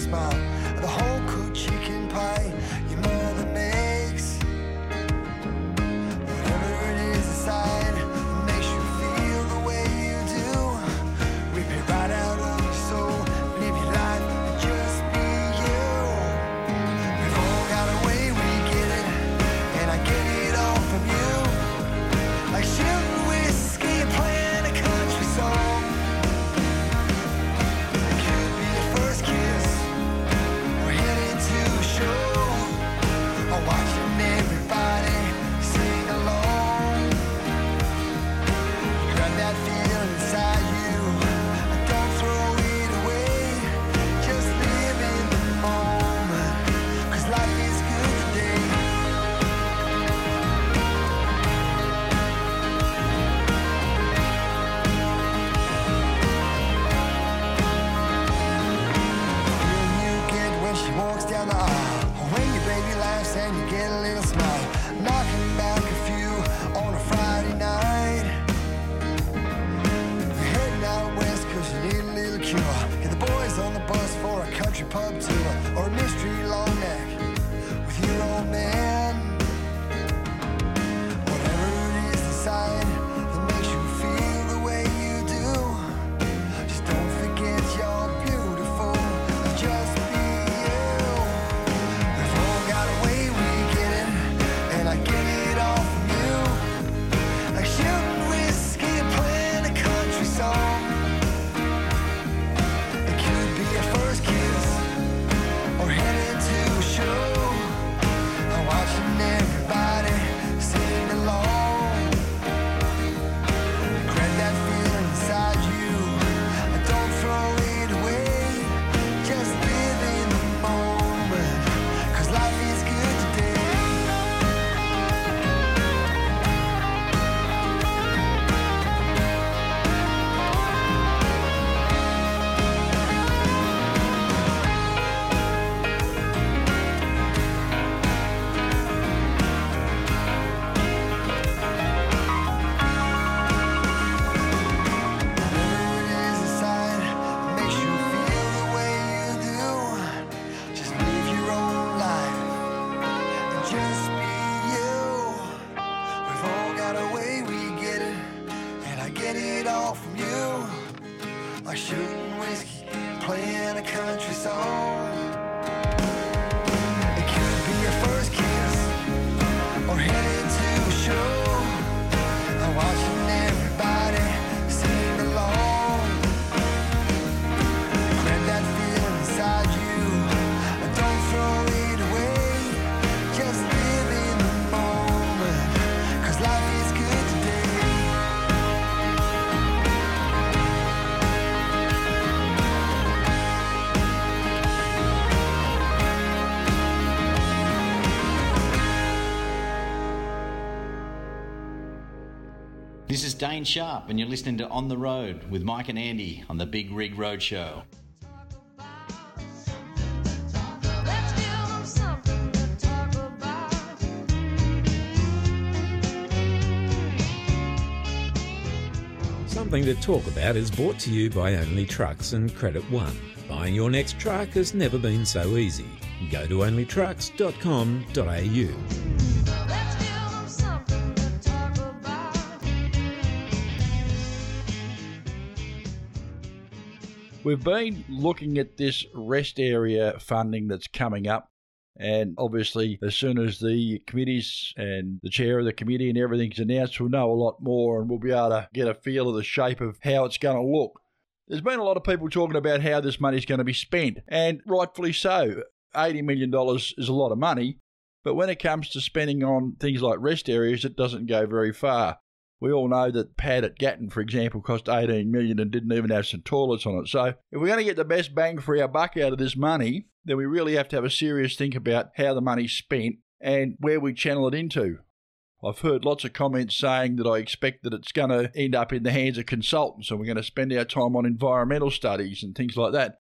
Smile. Dane Sharp, and you're listening to On the Road with Mike and Andy on the Big Rig Road Show. Something to talk about is brought to you by Only Trucks and Credit One. Buying your next truck has never been so easy. Go to onlytrucks.com.au. We've been looking at this rest area funding that's coming up. And obviously, as soon as the committees and the chair of the committee and everything's announced, we'll know a lot more and we'll be able to get a feel of the shape of how it's going to look. There's been a lot of people talking about how this money's going to be spent, and rightfully so. $80 million is a lot of money, but when it comes to spending on things like rest areas, it doesn't go very far. We all know that pad at Gatton, for example, cost 18 million and didn't even have some toilets on it. So if we're going to get the best bang for our buck out of this money, then we really have to have a serious think about how the money's spent and where we channel it into. I've heard lots of comments saying that I expect that it's going to end up in the hands of consultants and we're going to spend our time on environmental studies and things like that.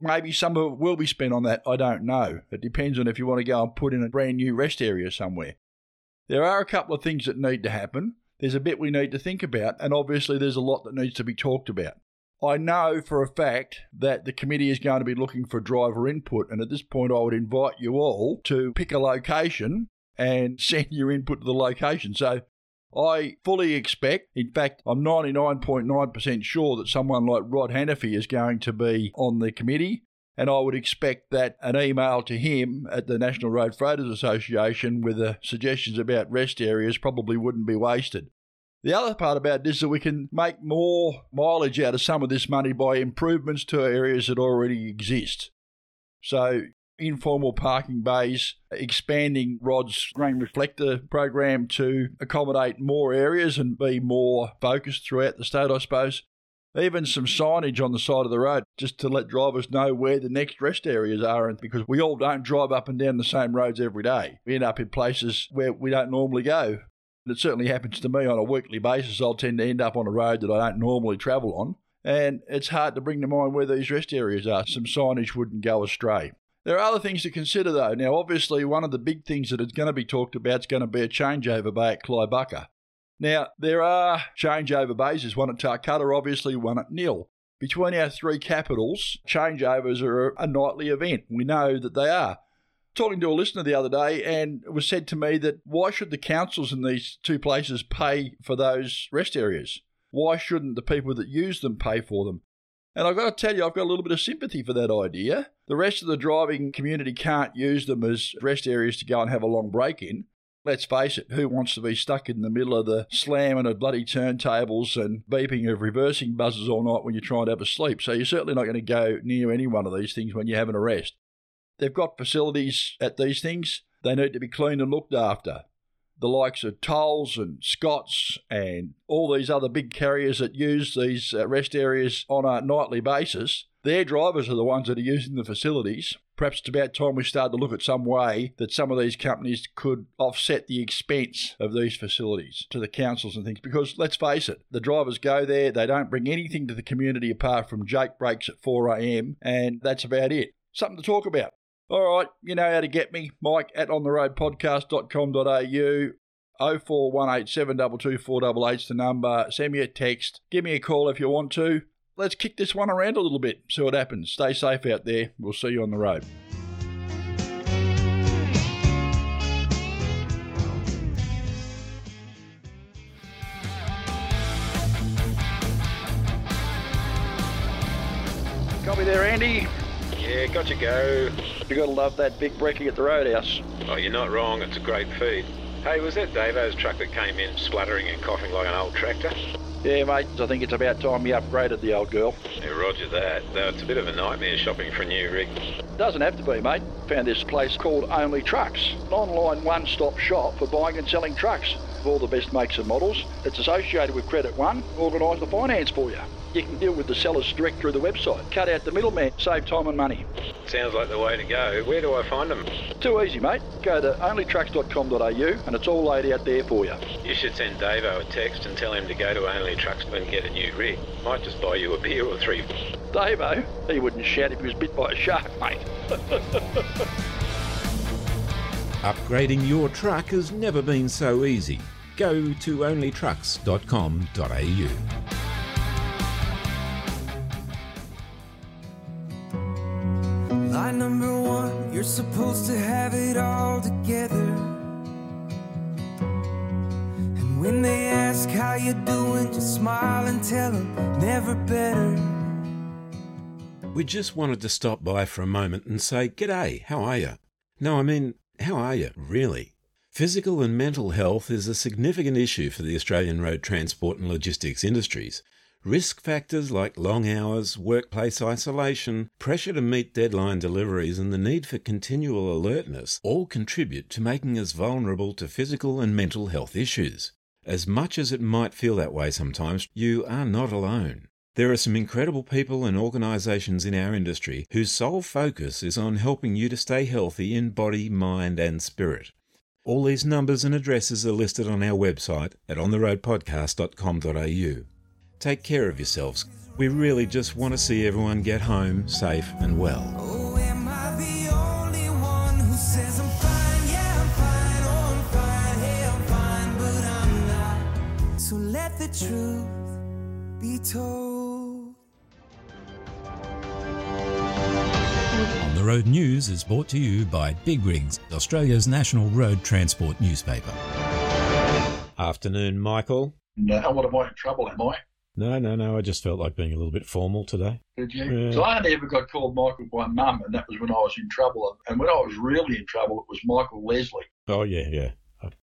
Maybe some of it will be spent on that, I don't know. It depends on if you want to go and put in a brand new rest area somewhere. There are a couple of things that need to happen. There's a bit we need to think about, and obviously there's a lot that needs to be talked about. I know for a fact that the committee is going to be looking for driver input, and at this point, I would invite you all to pick a location and <laughs> send your input to the location. So I fully expect, in fact, I'm 99.9% sure that someone like Rod Hannifey is going to be on the committee. And I would expect that an email to him at the National Road Freighters Association with the suggestions about rest areas probably wouldn't be wasted. The other part about this is that we can make more mileage out of some of this money by improvements to areas that already exist. So, informal parking bays, expanding Rod's green reflector program to accommodate more areas and be more focused throughout the state, I suppose. Even some signage on the side of the road just to let drivers know where the next rest areas are, and because we all don't drive up and down the same roads every day. We end up in places where we don't normally go. It certainly happens to me on a weekly basis. I'll tend to end up on a road that I don't normally travel on, and it's hard to bring to mind where these rest areas are. Some signage wouldn't go astray. There are other things to consider, though. Now, obviously, one of the big things that is going to be talked about is going to be a changeover bay at Clybucca. Now, there are changeover bases, one at Tarcutta, obviously, one at Nil. Between our three capitals, changeovers are a nightly event. We know that they are. Talking to a listener the other day, and it was said to me that why should the councils in these two places pay for those rest areas? Why shouldn't the people that use them pay for them? And I've got to tell you, I've got a little bit of sympathy for that idea. The rest of the driving community can't use them as rest areas to go and have a long break in. Let's face it, who wants to be stuck in the middle of the slamming of bloody turntables and beeping of reversing buzzers all night when you're trying to have a sleep? So you're certainly not going to go near any one of these things when you're having a rest. They've got facilities at these things. They need to be cleaned and looked after. The likes of Tolls and Scots and all these other big carriers that use these uh, rest areas on a nightly basis, their drivers are the ones that are using the facilities. Perhaps it's about time we start to look at some way that some of these companies could offset the expense of these facilities to the councils and things. Because let's face it, the drivers go there, they don't bring anything to the community apart from Jake brakes at 4am, and that's about it. Something to talk about. All right, you know how to get me. Mike at ontheroadpodcast.com.au. 0418722488's the number. Send me a text. Give me a call if you want to. Let's kick this one around a little bit, see what happens. Stay safe out there. We'll see you on the road. Copy there, Andy. Yeah, got to go. You gotta love that big brekkie at the roadhouse. Oh, you're not wrong. It's a great feed. Hey, was that Davo's truck that came in spluttering and coughing like an old tractor? Yeah, mate, I think it's about time you upgraded the old girl. Yeah, roger that. Though it's a bit of a nightmare shopping for a new rig. Doesn't have to be, mate. Found this place called Only Trucks, an online one-stop shop for buying and selling trucks of all the best makes and models. It's associated with Credit One, organise the finance for you. You can deal with the sellers direct through the website. Cut out the middleman, save time and money. Sounds like the way to go. Where do I find them? Too easy, mate. Go to onlytrucks.com.au and it's all laid out there for you. You should send Davo a text and tell him to go to Only Trucks and get a new rig. Might just buy you a beer or three. Davo, he wouldn't shout if he was bit by a shark, mate. <laughs> Upgrading your truck has never been so easy. Go to onlytrucks.com.au. Line number one, you're supposed to have it all together. And when they ask how you're doing, just smile and tell them never better. We just wanted to stop by for a moment and say, G'day, how are you? No, I mean, how are you, really? Physical and mental health is a significant issue for the Australian road transport and logistics industries. Risk factors like long hours, workplace isolation, pressure to meet deadline deliveries, and the need for continual alertness all contribute to making us vulnerable to physical and mental health issues. As much as it might feel that way sometimes, you are not alone. There are some incredible people and organisations in our industry whose sole focus is on helping you to stay healthy in body, mind, and spirit. All these numbers and addresses are listed on our website at ontheroadpodcast.com.au. Take care of yourselves. We really just want to see everyone get home safe and well. Oh, the only one who says I'm fine? Yeah, I'm fine. Oh, I'm fine. Hey, I'm fine, but I'm not. So let the truth be told. On the Road News is brought to you by Big Rigs, Australia's national road transport newspaper. Afternoon, Michael. No, uh, what am I in trouble, am I? No, no, no. I just felt like being a little bit formal today. Did you? Yeah. So I only ever got called Michael by mum, and that was when I was in trouble. And when I was really in trouble, it was Michael Leslie. Oh, yeah, yeah.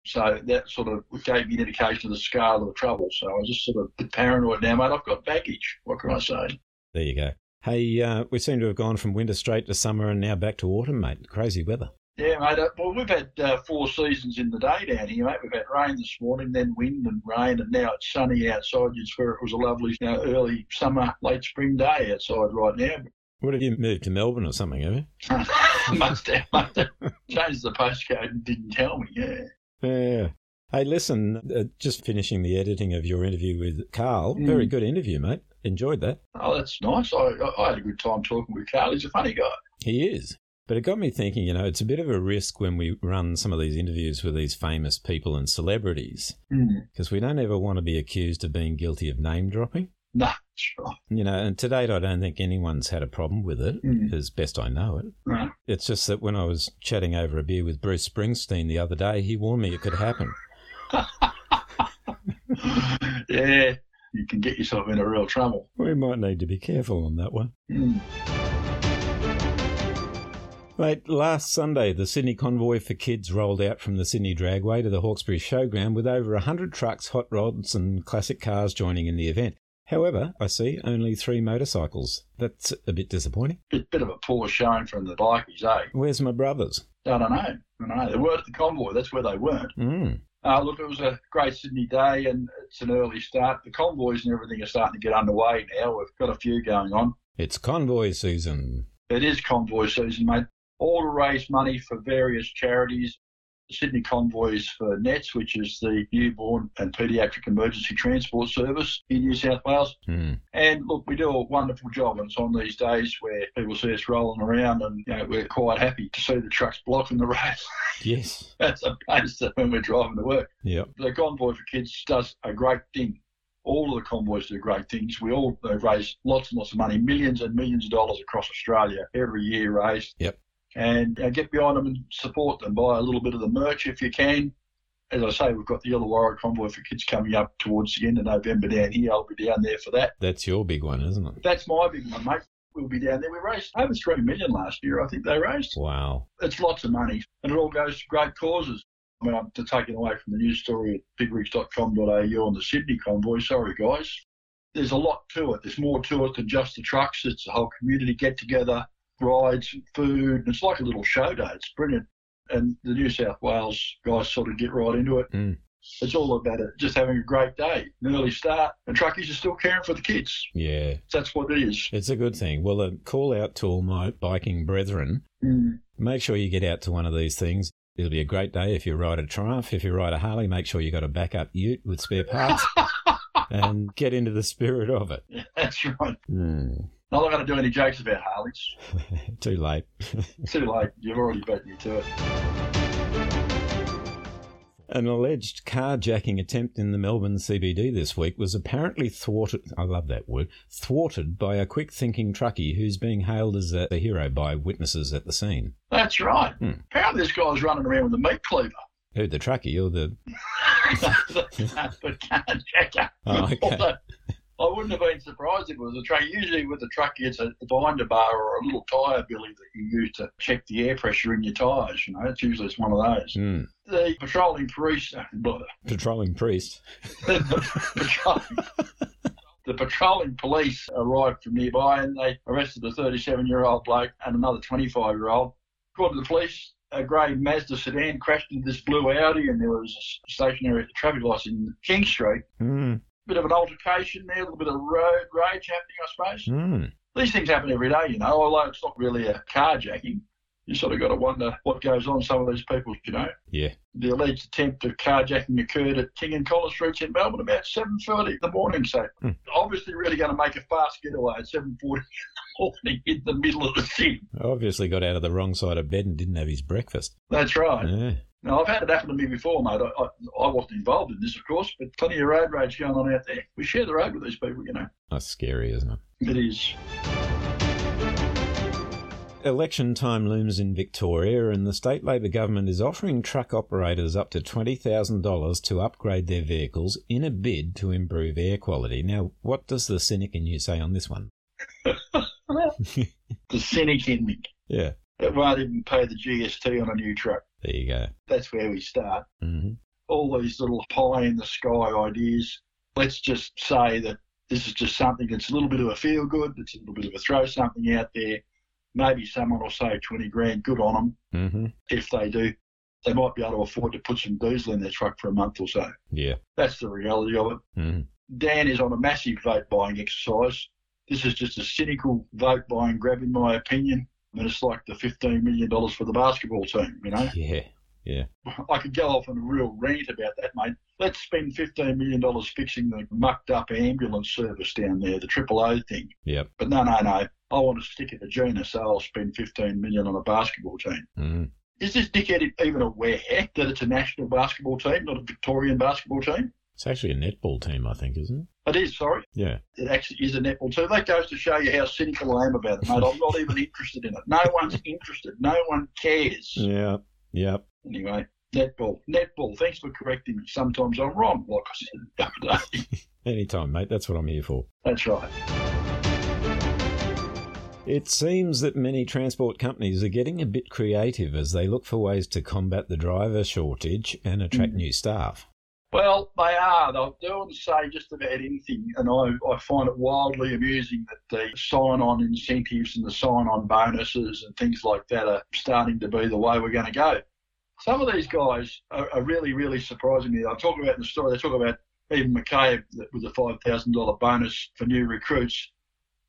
So that sort of gave me an indication of the scale of the trouble. So I was just sort of a bit paranoid now, mate. I've got baggage. What can I say? There you go. Hey, uh, we seem to have gone from winter straight to summer and now back to autumn, mate. Crazy weather. Yeah, mate. Uh, well, we've had uh, four seasons in the day down here, mate. We've had rain this morning, then wind and rain, and now it's sunny outside. Swear it was a lovely you know, early summer, late spring day outside right now. What have you moved to Melbourne or something, have you? <laughs> must have, must have changed the postcode and didn't tell me. Yeah. Yeah. Hey, listen, uh, just finishing the editing of your interview with Carl. Mm. Very good interview, mate. Enjoyed that. Oh, that's nice. I, I had a good time talking with Carl. He's a funny guy. He is. But it got me thinking, you know, it's a bit of a risk when we run some of these interviews with these famous people and celebrities Mm. because we don't ever want to be accused of being guilty of name dropping. No, sure. You know, and to date, I don't think anyone's had a problem with it, Mm. as best I know it. No. It's just that when I was chatting over a beer with Bruce Springsteen the other day, he warned me it could happen. <laughs> Yeah, you can get yourself into real trouble. We might need to be careful on that one. Mm. Mate, last Sunday, the Sydney Convoy for Kids rolled out from the Sydney Dragway to the Hawkesbury Showground with over 100 trucks, hot rods, and classic cars joining in the event. However, I see only three motorcycles. That's a bit disappointing. Bit, bit of a poor showing from the bikies, eh? Where's my brothers? I don't know. I don't know. They weren't at the convoy. That's where they weren't. Mm. Uh, look, it was a great Sydney day and it's an early start. The convoys and everything are starting to get underway now. We've got a few going on. It's convoy season. It is convoy season, mate. All to raise money for various charities. The Sydney Convoys for NETS, which is the newborn and paediatric emergency transport service in New South Wales. Hmm. And look, we do a wonderful job, and it's on these days where people see us rolling around, and you know, we're quite happy to see the trucks blocking the road <laughs> Yes. as opposed to when we're driving to work. Yep. The Convoy for Kids does a great thing. All of the convoys do great things. We all raise lots and lots of money, millions and millions of dollars across Australia every year raised. Yep. And uh, get behind them and support them. Buy a little bit of the merch if you can. As I say, we've got the Illawarra Convoy for Kids coming up towards the end of November down here. I'll be down there for that. That's your big one, isn't it? That's my big one, mate. We'll be down there. We raised over three million last year. I think they raised. Wow. It's lots of money, and it all goes to great causes. I mean, I'm to take it away from the news story at bigrigs.com.au on the Sydney convoy. Sorry, guys. There's a lot to it. There's more to it than just the trucks. It's a whole community get together, rides, and food. And It's like a little show day. It's brilliant. And the New South Wales guys sort of get right into it. Mm. It's all about it, just having a great day, an early start, and truckies are still caring for the kids. Yeah. That's what it is. It's a good thing. Well, a call out to all my biking brethren. Mm. Make sure you get out to one of these things. It'll be a great day if you ride a Triumph. If you ride a Harley, make sure you've got a backup ute with spare parts <laughs> and get into the spirit of it. That's right. Hmm. I'm not going to do any jokes about Harleys. <laughs> Too late. <laughs> Too late. You've already beaten me to it. An alleged carjacking attempt in the Melbourne CBD this week was apparently thwarted. I love that word. Thwarted by a quick thinking truckie who's being hailed as a, a hero by witnesses at the scene. That's right. Hmm. Apparently, this guy's running around with a meat cleaver. Who, the truckie or the. the, the carjacker. Oh, okay. I wouldn't have been surprised if it was a truck. Usually with a truckie, it's a binder bar or a little tyre billy that you use to check the air pressure in your tyres. You know, it's usually it's one of those. Hmm. The patrolling priest, blah, Patrolling priest. <laughs> the, patrolling, the patrolling police arrived from nearby and they arrested a 37-year-old bloke and another 25-year-old. According to the police, a grey Mazda sedan crashed into this blue Audi and there was a stationary traffic lights in King Street. Hmm. Bit of an altercation there, a little bit of road rage happening, I suppose. Hmm. These things happen every day, you know, although it's not really a carjacking. You sort of got to wonder what goes on some of these people, you know. Yeah. The alleged attempt of carjacking occurred at King and Collins Streets in Melbourne about 7.30 in the morning, so Hmm. obviously really going to make a fast getaway at 7.40 in the <laughs> morning in the middle of the city. Obviously got out of the wrong side of bed and didn't have his breakfast. That's right. Yeah. Now, I've had it happen to me before, mate. I, I, I wasn't involved in this, of course, but plenty of road rage going on out there. We share the road with these people, you know. That's scary, isn't it? It is. Election time looms in Victoria, and the state Labor government is offering truck operators up to $20,000 to upgrade their vehicles in a bid to improve air quality. Now, what does the cynic in you say on this one? <laughs> The cynic in me. Yeah, It won't even pay the GST on a new truck. There you go. That's where we start. hmm All these little pie in the sky ideas. Let's just say that this is just something that's a little bit of a feel good, it's a little bit of a throw something out there. Maybe someone will say 20 grand, good on them. hmm If they do, they might be able to afford to put some diesel in their truck for a month or so. Yeah. That's the reality of it. hmm Dan is on a massive vote buying exercise. This is just a cynical vote buying grab, in my opinion. And it's like the $15 million for the basketball team, you know? Yeah. Yeah. I could go off on a real rant about that, mate. Let's spend $15 million fixing the mucked up ambulance service down there, the triple O thing. Yep. But no, no, no. I want to stick it to Gina, so I'll spend 15 million on a basketball team. hmm Is this dickhead even aware that it's a national basketball team, not a Victorian basketball team? It's actually a netball team, I think, isn't it? It is, sorry. Yeah. It actually is a netball team. That goes to show you how cynical I am about it, mate. I'm not even interested in it. No one's <laughs> interested. No one cares. Yeah. Yep. Anyway, netball. Netball. Thanks for correcting me. Sometimes I'm wrong, like I said the other day. <laughs> Anytime, mate. That's what I'm here for. That's right. It seems that many transport companies are getting a bit creative as they look for ways to combat the driver shortage and attract mm. new staff. Well, they are. They'll do and say just about anything, and I, I find it wildly amusing that the sign-on incentives and the sign-on bonuses and things like that are starting to be the way we're going to go. Some of these guys are, are really, really surprising me. I talk about in the story. They talk about even McCabe with a five thousand dollar bonus for new recruits,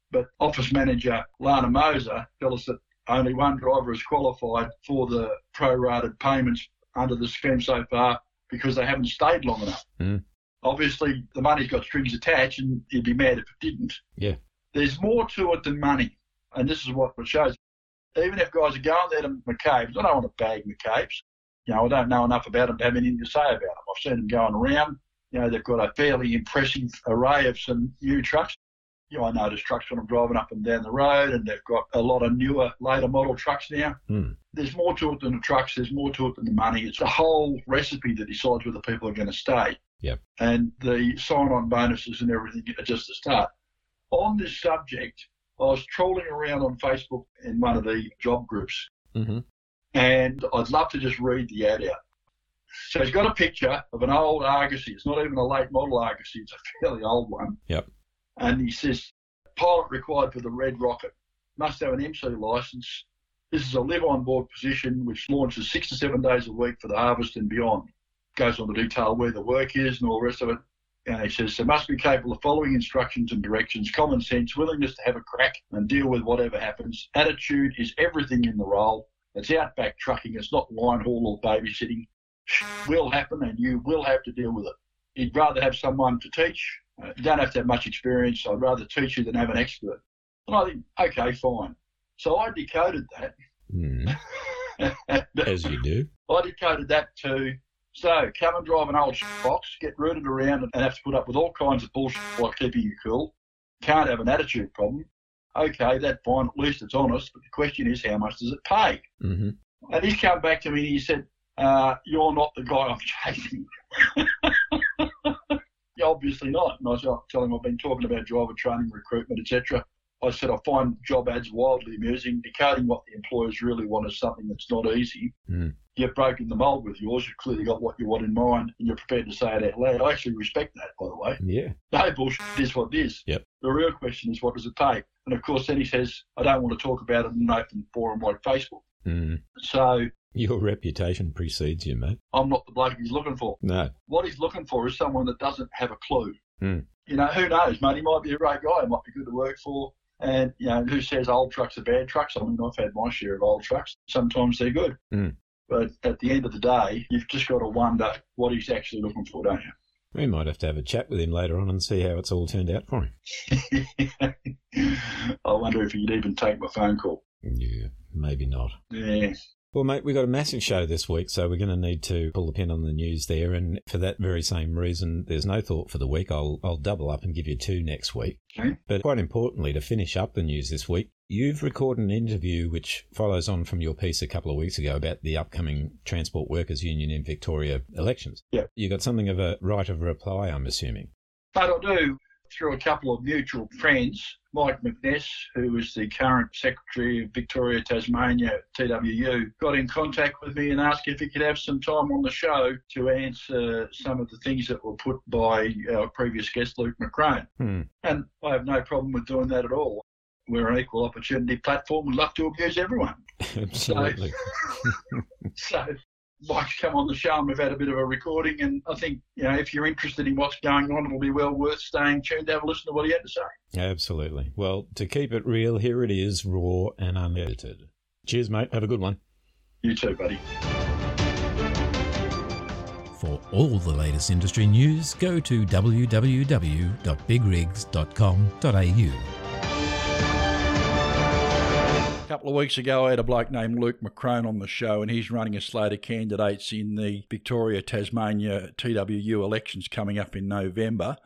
but office manager Lana Moser tells us that only one driver is qualified for the prorated payments under the scheme so far because they haven't stayed long enough. Mm. Obviously, the money's got strings attached, and you'd be mad if it didn't. Yeah. There's more to it than money, and this is what it shows. Even if guys are going there to McCabe's, I don't want to bag McCabe's. You know, I don't know enough about them to have anything to say about them. I've seen them going around. You know, they've got a fairly impressive array of some new trucks. You know, I notice trucks when I'm driving up and down the road, and they've got a lot of newer, later model trucks now. Hmm. There's more to it than the trucks. There's more to it than the money. It's the whole recipe that decides whether the people are going to stay. Yep. And the sign-on bonuses and everything are just the start. On this subject, I was trawling around on Facebook in one of the job groups, Mm-hmm. and I'd love to just read the ad out. So he's got a picture of an old Argosy. It's not even a late model Argosy. It's a fairly old one. Yep. And he says, pilot required for the Red Rocket. Must have an MC license. This is a live on board position which launches six to seven days a week for the harvest and beyond. goes on to detail where the work is and all the rest of it. And he says they must be capable of following instructions and directions, common sense, willingness to have a crack and deal with whatever happens. Attitude is everything in the role. It's outback trucking. It's not line haul or babysitting. Shit will happen and you will have to deal with it. You'd rather have someone to teach. Uh, you don't have to have much experience. I'd rather teach you than have an expert. And I think, okay, fine. So I decoded that. Hmm. <laughs> As you do. I decoded that to so come and drive an old box, get rooted around and have to put up with all kinds of bullshit like keeping you cool. Can't have an attitude problem. Okay, that fine. At least it's honest. But the question is, how much does it pay? Mm-hmm. And he's come back to me and he said, uh, "You're not the guy I'm <laughs> chasing." Yeah, obviously not. And I was telling him I've been talking about driver training, recruitment, etc. I said I find job ads wildly amusing. Decoding what the employers really want is something that's not easy. Mm. You've broken the mould with yours. You've clearly got what you want in mind, and you're prepared to say it out loud. I actually respect that, by the way. Yeah. No bullshit. It is what it is. Yep. The real question is, what does it take? And of course, then he says, I don't want to talk about it in an open forum like Facebook. Mm. So Your reputation precedes you, mate. I'm not the bloke he's looking for. No. What he's looking for is someone that doesn't have a clue. Mm. You know, who knows, mate? He might be a great guy. He might be good to work for. And, you know, who says old trucks are bad trucks? I mean, I've had my share of old trucks. Sometimes they're good. Mm. But at the end of the day, you've just got to wonder what he's actually looking for, don't you? We might have to have a chat with him later on and see how it's all turned out for him. <laughs> I wonder if he'd even take my phone call. Yeah, maybe not. Yeah. Well, mate, we've got a massive show this week, so we're going to need to pull the pin on the news there. And for that very same reason, there's no thought for the week. I'll, I'll double up and give you two next week. Okay. But quite importantly, to finish up the news this week, you've recorded an interview which follows on from your piece a couple of weeks ago about the upcoming Transport Workers Union in Victoria elections. Yeah. You got something of a right of reply, I'm assuming. But I do, through a couple of mutual friends, Mike McNess, who is the current Secretary of Victoria Tasmania TWU, got in contact with me and asked if he could have some time on the show to answer some of the things that were put by our previous guest, Luke McCrone. Hmm. And I have no problem with doing that at all. We're an equal opportunity platform. We'd love to abuse everyone. <laughs> Absolutely. So <laughs> Mike's come on the show and we've had a bit of a recording. And I think, you know, if you're interested in what's going on, it'll be well worth staying tuned to have a listen to what he had to say. Absolutely. Well, to keep it real, here it is, raw and unedited. Cheers, mate. Have a good one. You too, buddy. For all the latest industry news, go to www.bigrigs.com.au. Couple of weeks ago, I had a bloke named Luke McCrone on the show, and he's running a slate of candidates in the Victoria Tasmania TWU elections coming up in November.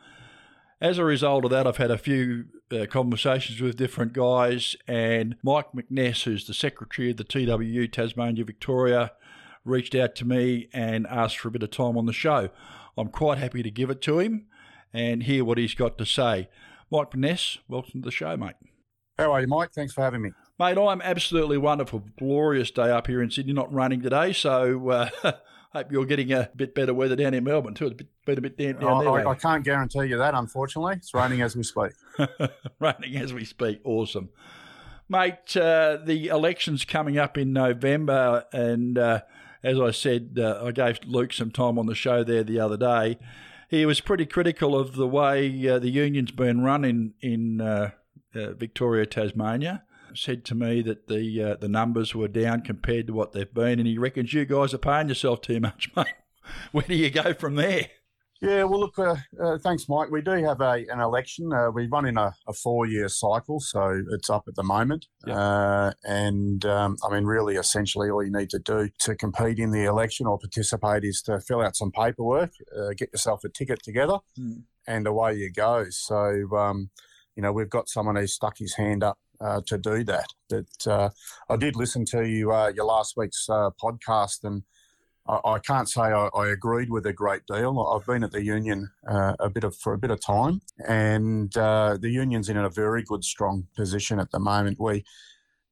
As a result of that, I've had a few uh, conversations with different guys, and Mike McNess, who's the secretary of the TWU Tasmania Victoria, reached out to me and asked for a bit of time on the show. I'm quite happy to give it to him and hear what he's got to say. Mike McNess, welcome to the show, mate. How are you, Mike? Thanks for having me. Mate, I'm absolutely wonderful. Glorious day up here in Sydney, not raining today, so uh, <laughs> hope you're getting a bit better weather down in Melbourne too. It's been a bit down, down there. I? I can't guarantee you that, unfortunately. It's raining as we speak. <laughs> raining as we speak. Awesome. Mate, uh, the election's coming up in November, and uh, as I said, uh, I gave Luke some time on the show there the other day. He was pretty critical of the way uh, the union's been run in, in uh, uh, Victoria, Tasmania. Said to me that the uh, the numbers were down compared to what they've been, and he reckons you guys are paying yourself too much, <laughs> mate. Where do you go from there? Yeah, well, look, uh, uh, thanks, Mike. We do have a an election. Uh, we run in a, a four year cycle, so it's up at the moment. Uh, and um, I mean, really, essentially, all you need to do to compete in the election or participate is to fill out some paperwork, uh, get yourself a ticket together, Hmm. and away you go. So, um, you know, we've got someone who's stuck his hand up uh, to do that. But uh, I did listen to you uh, your last week's uh, podcast, and I, I can't say I, I agreed with a great deal. I've been at the union uh, a bit of for a bit of time, and the union's in a very good, strong position at the moment. We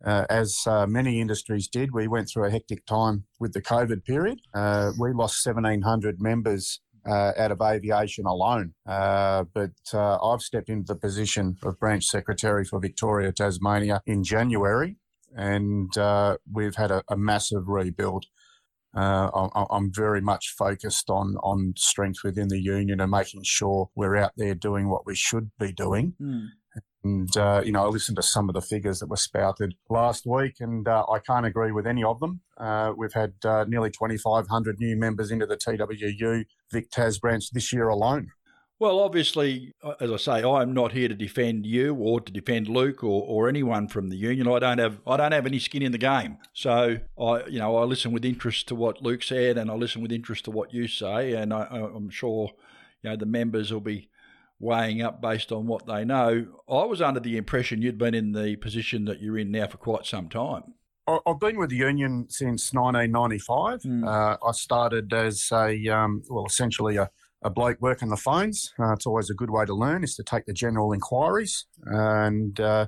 uh, as uh, many industries did, we went through a hectic time with the COVID period. Uh, we lost 1,700 members uh, out of aviation alone. Uh, but uh, I've stepped into the position of branch secretary for Victoria, Tasmania in January, and uh, we've had a, a massive rebuild. Uh, I, I'm very much focused on on strength within the union and making sure we're out there doing what we should be doing. Hmm. And, uh, you know, I listened to some of the figures that were spouted last week, and uh, I can't agree with any of them. Uh, we've had uh, nearly 2,500 new members into the TWU Vic Tas branch this year alone. Well, obviously, uh, as I say, I'm not here to defend you or to defend Luke or, or anyone from the union. I don't have I don't have any skin in the game. So I, you know, I listen with interest to what Luke said, and I listen with interest to what you say, and I, I'm sure, you know, the members will be weighing up based on what they know. I was under the impression you'd been in the position that you're in now for quite some time. I've been with the union since 1995. Hmm. Uh, I started as a, um, well, essentially a, a bloke working the phones. Uh, it's always a good way to learn is to take the general inquiries. And uh,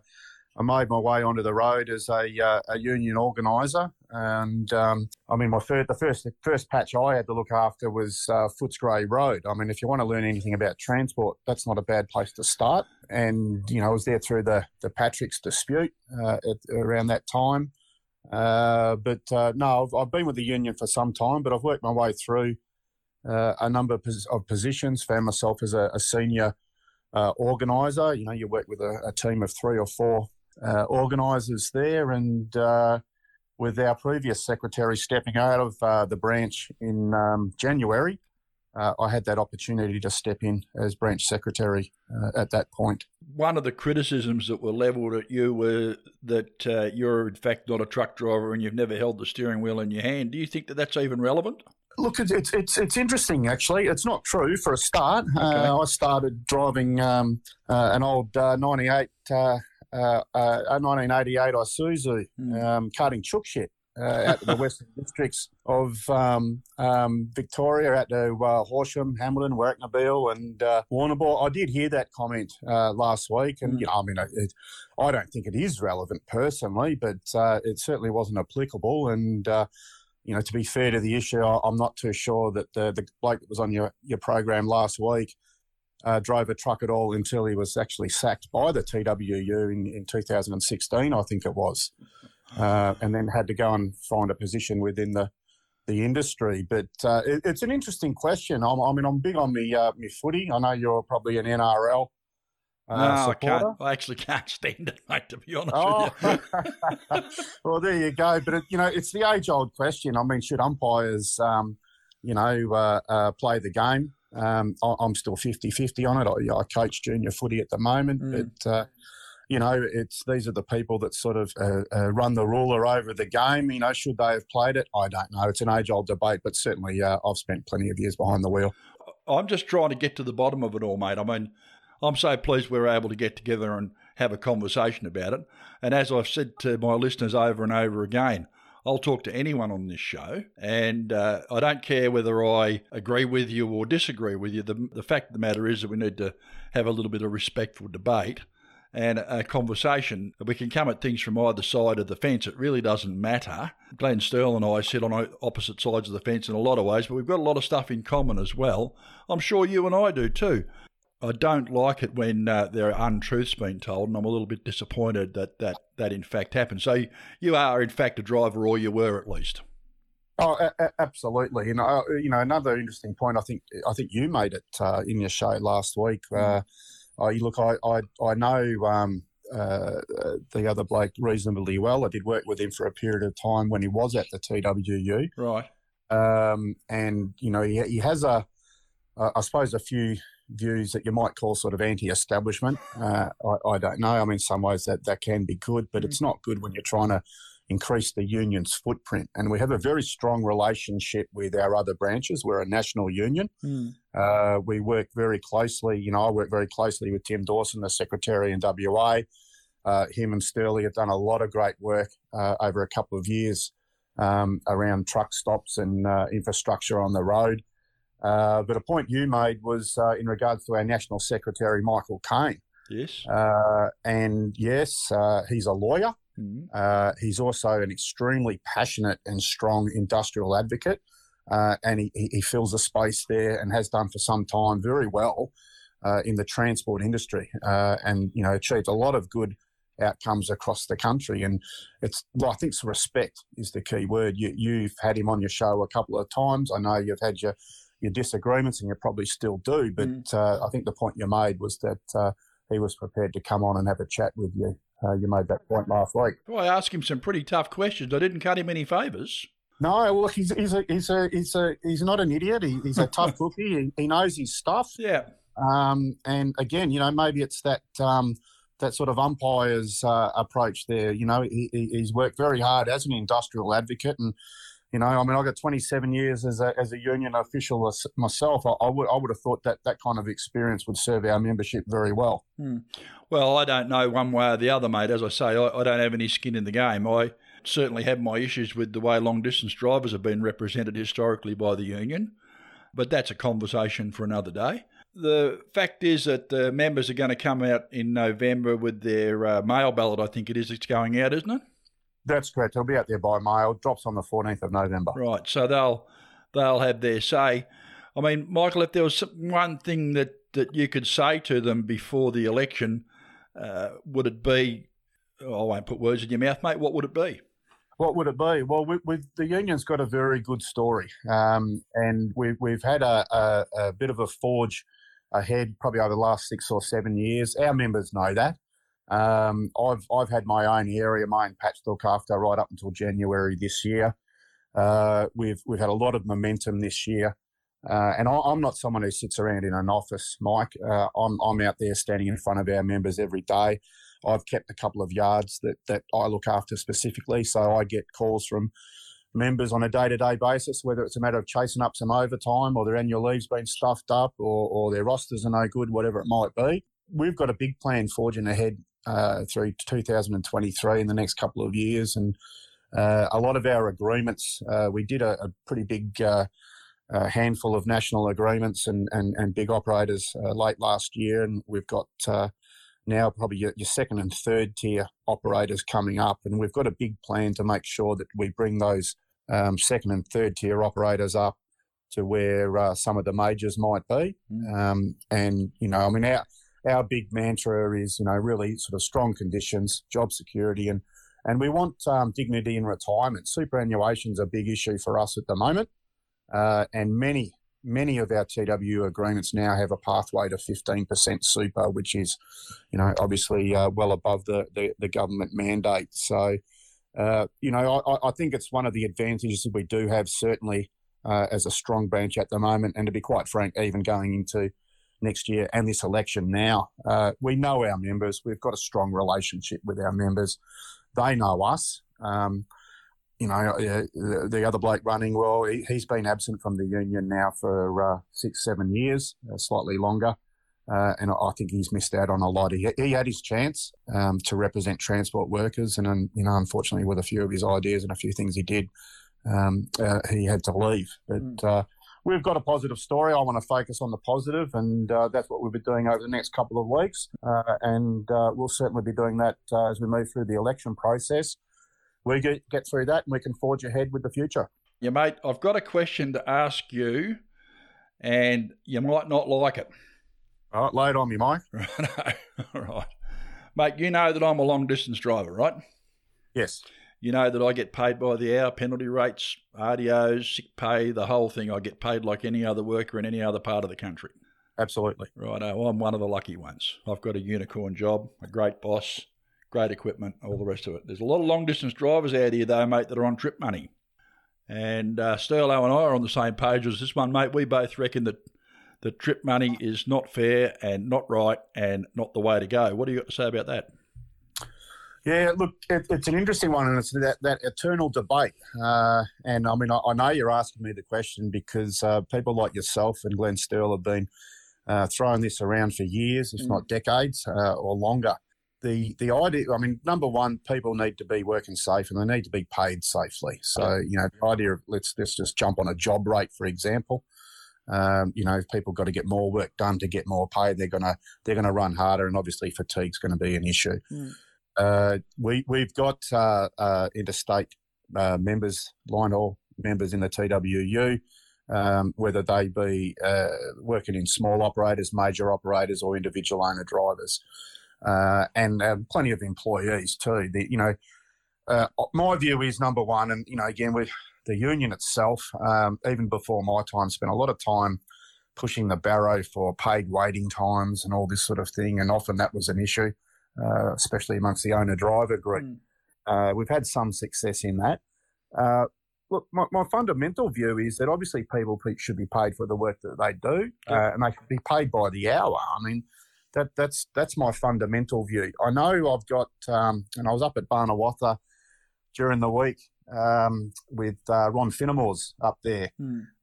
I made my way onto the road as a, uh, a union organiser. And um, I mean, my first, the first the first patch I had to look after was uh, Footscray Road. I mean, if you want to learn anything about transport, that's not a bad place to start. And you know, I was there through the the Patrick's dispute uh, at, around that time. Uh, but uh, no, I've, I've been with the union for some time, but I've worked my way through uh, a number of, pos- of positions. Found myself as a, a senior uh, organizer. You know, you work with a, a team of three or four uh, organisers there, and uh, with our previous secretary stepping out of uh, the branch in um, January, uh, I had that opportunity to step in as branch secretary uh, at that point. One of the criticisms that were levelled at you were that uh, you're in fact not a truck driver and you've never held the steering wheel in your hand. Do you think that that's even relevant? Look, it's it's it's, interesting actually. It's not true for a start. Uh, I started driving um, uh, an old uh, '98, uh, uh, uh, a 1988 Isuzu, um, carting chook shit. Uh, out to the western <laughs> districts of um, um, Victoria, out to uh, Horsham, Hamilton, Warracknabeal, and uh, Warrnambool. I did hear that comment uh, last week, and you know, I mean, it, it, I don't think it is relevant personally, but uh, it certainly wasn't applicable. And uh, you know, to be fair to the issue, I, I'm not too sure that the, the bloke that was on your, your program last week uh, drove a truck at all until he was actually sacked by the TWU in, in 2016, I think it was, uh, and then had to go and find a position within the the industry. But uh, it, it's an interesting question. I'm, I mean, I'm big on me uh, me footy. I know you're probably an NRL. Uh, no, I can't. I actually can't <laughs> stand it, mate. To be honest Oh, with you. <laughs> well, there you go. But it, you know, it's the age-old question. I mean, should umpires, um, you know, uh, uh, play the game? Um, I, I'm still 50-50 on it. I, I coach junior footy at the moment, but uh, you know, it's these are the people that sort of uh, uh, run the ruler over the game. You know, should they have played it? I don't know. It's an age-old debate, but certainly uh, I've spent plenty of years behind the wheel. I'm just trying to get to the bottom of it all, mate. I mean, I'm so pleased we're able to get together and have a conversation about it. And as I've said to my listeners over and over again, I'll talk to anyone on this show, and uh, I don't care whether I agree with you or disagree with you. The, the fact of the matter is that we need to have a little bit of respectful debate and a conversation. We can come at things from either side of the fence. It really doesn't matter. Glenn Sterle and I sit on opposite sides of the fence in a lot of ways, but we've got a lot of stuff in common as well. I'm sure you and I do too. I don't like it when uh, there are untruths being told, and I'm a little bit disappointed that that, that in fact happened. So you are in fact a driver, or you were at least. Oh, a- a- absolutely. And uh, you know, another interesting point. I think I think you made it uh, in your show last week. Uh, I look, I I, I know um, uh, the other bloke reasonably well. I did work with him for a period of time when he was at the TWU. Right. Um, and you know, he, he has a, I suppose, a few views that you might call sort of anti-establishment. Uh, I, I don't know. I mean, in some ways that that can be good, but it's not good when you're trying to increase the union's footprint. And we have a very strong relationship with our other branches. We're a national union. Uh, we work very closely. You know, I work very closely with Tim Dawson, the secretary in WA. Uh, him and Sturley have done a lot of great work uh, over a couple of years um, around truck stops and uh, infrastructure on the road. Uh, but a point you made was uh, in regards to our national secretary, Michael Kaine. Yes. Uh, and yes, uh, he's a lawyer. Mhm. Uh, he's also an extremely passionate and strong industrial advocate. Uh, and he, he fills a space there and has done for some time very well uh, in the transport industry uh, and, you know, achieved a lot of good outcomes across the country. And it's, well, I think it's respect is the key word. You, you've had him on your show a couple of times. I know you've had your, your disagreements and you probably still do, but uh, I think the point you made was that uh, he was prepared to come on and have a chat with you. Uh, you made that point last week. Well, I asked him some pretty tough questions. I didn't cut him any favours. No, well, look, he's, he's a he's a he's a he's not an idiot. He, he's a tough <laughs> cookie. He, he knows his stuff. Yeah. Um, and again, you know, maybe it's that um, that sort of umpire's uh, approach there. You know, he, he- he's worked very hard as an industrial advocate, and you know, I mean, I got 27 years as a as a union official myself. I, I would I would have thought that that kind of experience would serve our membership very well. Hmm. Well, I don't know one way or the other, mate. As I say, I, I don't have any skin in the game. I certainly have my issues with the way long distance drivers have been represented historically by the union, but that's a conversation for another day. The fact is that the members are going to come out in November with their uh, mail ballot, I think it is, it's going out, isn't it? That's correct. It'll be out there by mail. Drops on the 14th of November. Right. So they'll they'll have their say. I mean, Michael, if there was one thing that, that you could say to them before the election, uh, would it be? oh, I won't put words in your mouth, mate. What would it be? What would it be? Well, we, we've, the union's got a very good story, um, and we've we've had a, a, a bit of a forge ahead probably over the last six or seven years. Our members know that. Um, I've I've had my own area, my own patch to look after right up until January this year. Uh, we've we've had a lot of momentum this year, uh, and I, I'm not someone who sits around in an office, Mike. Uh, I'm I'm out there standing in front of our members every day. I've kept a couple of yards that that I look after specifically, so I get calls from members on a day-to-day basis, whether it's a matter of chasing up some overtime or their annual leave's been stuffed up or, or their rosters are no good, whatever it might be. We've got a big plan forging ahead uh, through 2023 in the next couple of years, and uh, a lot of our agreements, uh, we did a, a pretty big uh, handful of national agreements and, and, and big operators uh, late last year, and we've got uh, now probably your, your second and third tier operators coming up, and we've got a big plan to make sure that we bring those um, second and third tier operators up to where uh, some of the majors might be. Um, and you know, I mean, our our big mantra is you know really sort of strong conditions, job security, and and we want um, dignity in retirement. Superannuation is a big issue for us at the moment, uh, and many many of our TW agreements now have a pathway to 15% super, which is, you know, obviously uh, well above the, the, the government mandate. So, uh, you know, I, I think it's one of the advantages that we do have, certainly uh, as a strong branch at the moment, and to be quite frank, even going into next year and this election now, uh, we know our members. We've got a strong relationship with our members. They know us. Um, you know, uh, the, the other bloke running, well, he, he's been absent from the union now for uh, six, seven years, uh, slightly longer. Uh, and I think he's missed out on a lot. He, he had his chance um, to represent transport workers, and um, you know, unfortunately, with a few of his ideas and a few things he did, um, uh, he had to leave. But uh, we've got a positive story. I want to focus on the positive, and uh, that's what we'll be doing over the next couple of weeks. Uh, and uh, we'll certainly be doing that uh, as we move through the election process. We get, get through that, and we can forge ahead with the future. Yeah, mate, I've got a question to ask you, and you might not like it. All right, lay it on me, Mike. <laughs> Right, <laughs> all right. Mate, you know that I'm a long distance driver, right? Yes. You know that I get paid by the hour, penalty rates, RDOs, sick pay, the whole thing. I get paid like any other worker in any other part of the country. Absolutely. Right, I'm one of the lucky ones. I've got a unicorn job, a great boss, great equipment, all the rest of it. There's a lot of long distance drivers out here, though, mate, that are on trip money. And uh, Sterlo and I are on the same page as this one, mate. We both reckon that the trip money is not fair and not right and not the way to go. What do you got to say about that? Yeah, look, it, it's an interesting one, and it's that, that eternal debate. Uh, and I mean, I, I know you're asking me the question because uh, people like yourself and Glenn Sterle have been uh, throwing this around for years, if Mm. not decades uh, or longer. The the idea, I mean, number one, people need to be working safe and they need to be paid safely. So, you know, the idea of let's let's just jump on a job rate, for example. Um, you know, if people got to get more work done to get more paid, they're gonna they're gonna run harder, and obviously fatigue's going to be an issue. Uh, we we've got uh, uh, interstate uh, members, line haul members in the TWU, um, whether they be uh, working in small operators, major operators, or individual owner drivers. and uh, plenty of employees too. The, you know, my view is number one, and you know, again, with the union itself, um, even before my time, spent a lot of time pushing the barrow for paid waiting times and all this sort of thing, and often that was an issue, uh, especially amongst the owner driver group. Uh, we've had some success in that. Uh, look, my, my fundamental view is that obviously people should be paid for the work that they do, uh, and they should be paid by the hour. I mean, that that's that's my fundamental view. I know I've got, um, and I was up at Barnawartha during the week um, with uh, Ron Finemore's up there,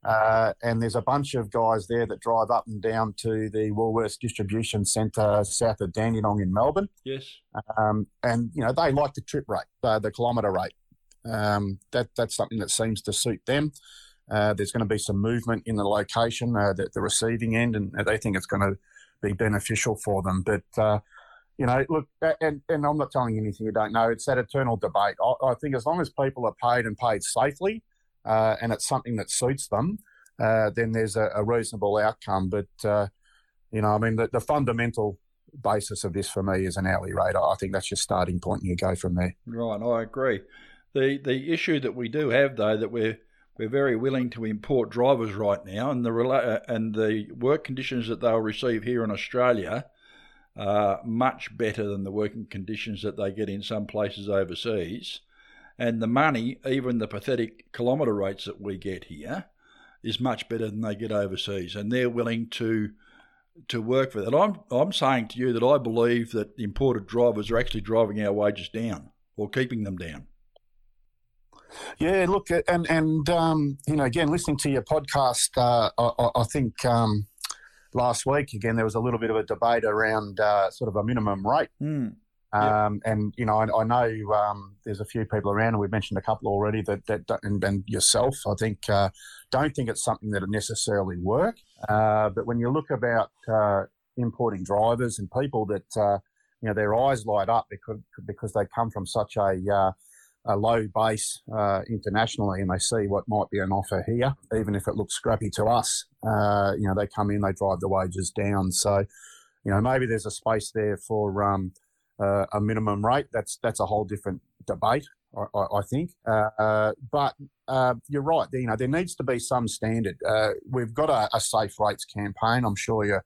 uh, and there's a bunch of guys there that drive up and down to the Woolworths distribution centre south of Dandenong in Melbourne. Yes. Um, and you know they like the trip rate, uh, the kilometre rate. Um, that that's something that seems to suit them. Uh, there's going to be some movement in the location, uh, the, the receiving end, and they think it's going to be beneficial for them. But uh, you know, look, and, and I'm not telling you anything you don't know. It's that eternal debate. I, I think as long as people are paid and paid safely, uh, and it's something that suits them, uh, then there's a, a reasonable outcome. But uh, you know, I mean, the, the fundamental basis of this for me is an hourly rate. I think that's your starting point, and you go from there. Right, I agree. The the issue that we do have though that we're we're very willing to import drivers right now, and the and the work conditions that they'll receive here in Australia are much better than the working conditions that they get in some places overseas. And the money, even the pathetic kilometre rates that we get here, is much better than they get overseas, and they're willing to to work for that. I'm I'm saying to you that I believe that imported drivers are actually driving our wages down or keeping them down. Yeah, look, and and um, you know, again, listening to your podcast, uh, I, I think um, last week again there was a little bit of a debate around uh, sort of a minimum rate. Um, And you know, I, I know um, there's a few people around, and we've mentioned a couple already that that don't- and, and yourself, I think, uh, don't think it's something that would necessarily work. Uh, but when you look about uh, importing drivers and people that uh, you know their eyes light up because because they come from such a uh, a low base uh, internationally, and they see what might be an offer here, even if it looks scrappy to us. Uh, you know, they come in, they drive the wages down. So, you know, maybe there's a space there for um, uh, a minimum rate. That's that's a whole different debate, I, I, I think. Uh, but uh, you're right. You know, there needs to be some standard. Uh, we've got a, a safe rates campaign. I'm sure you.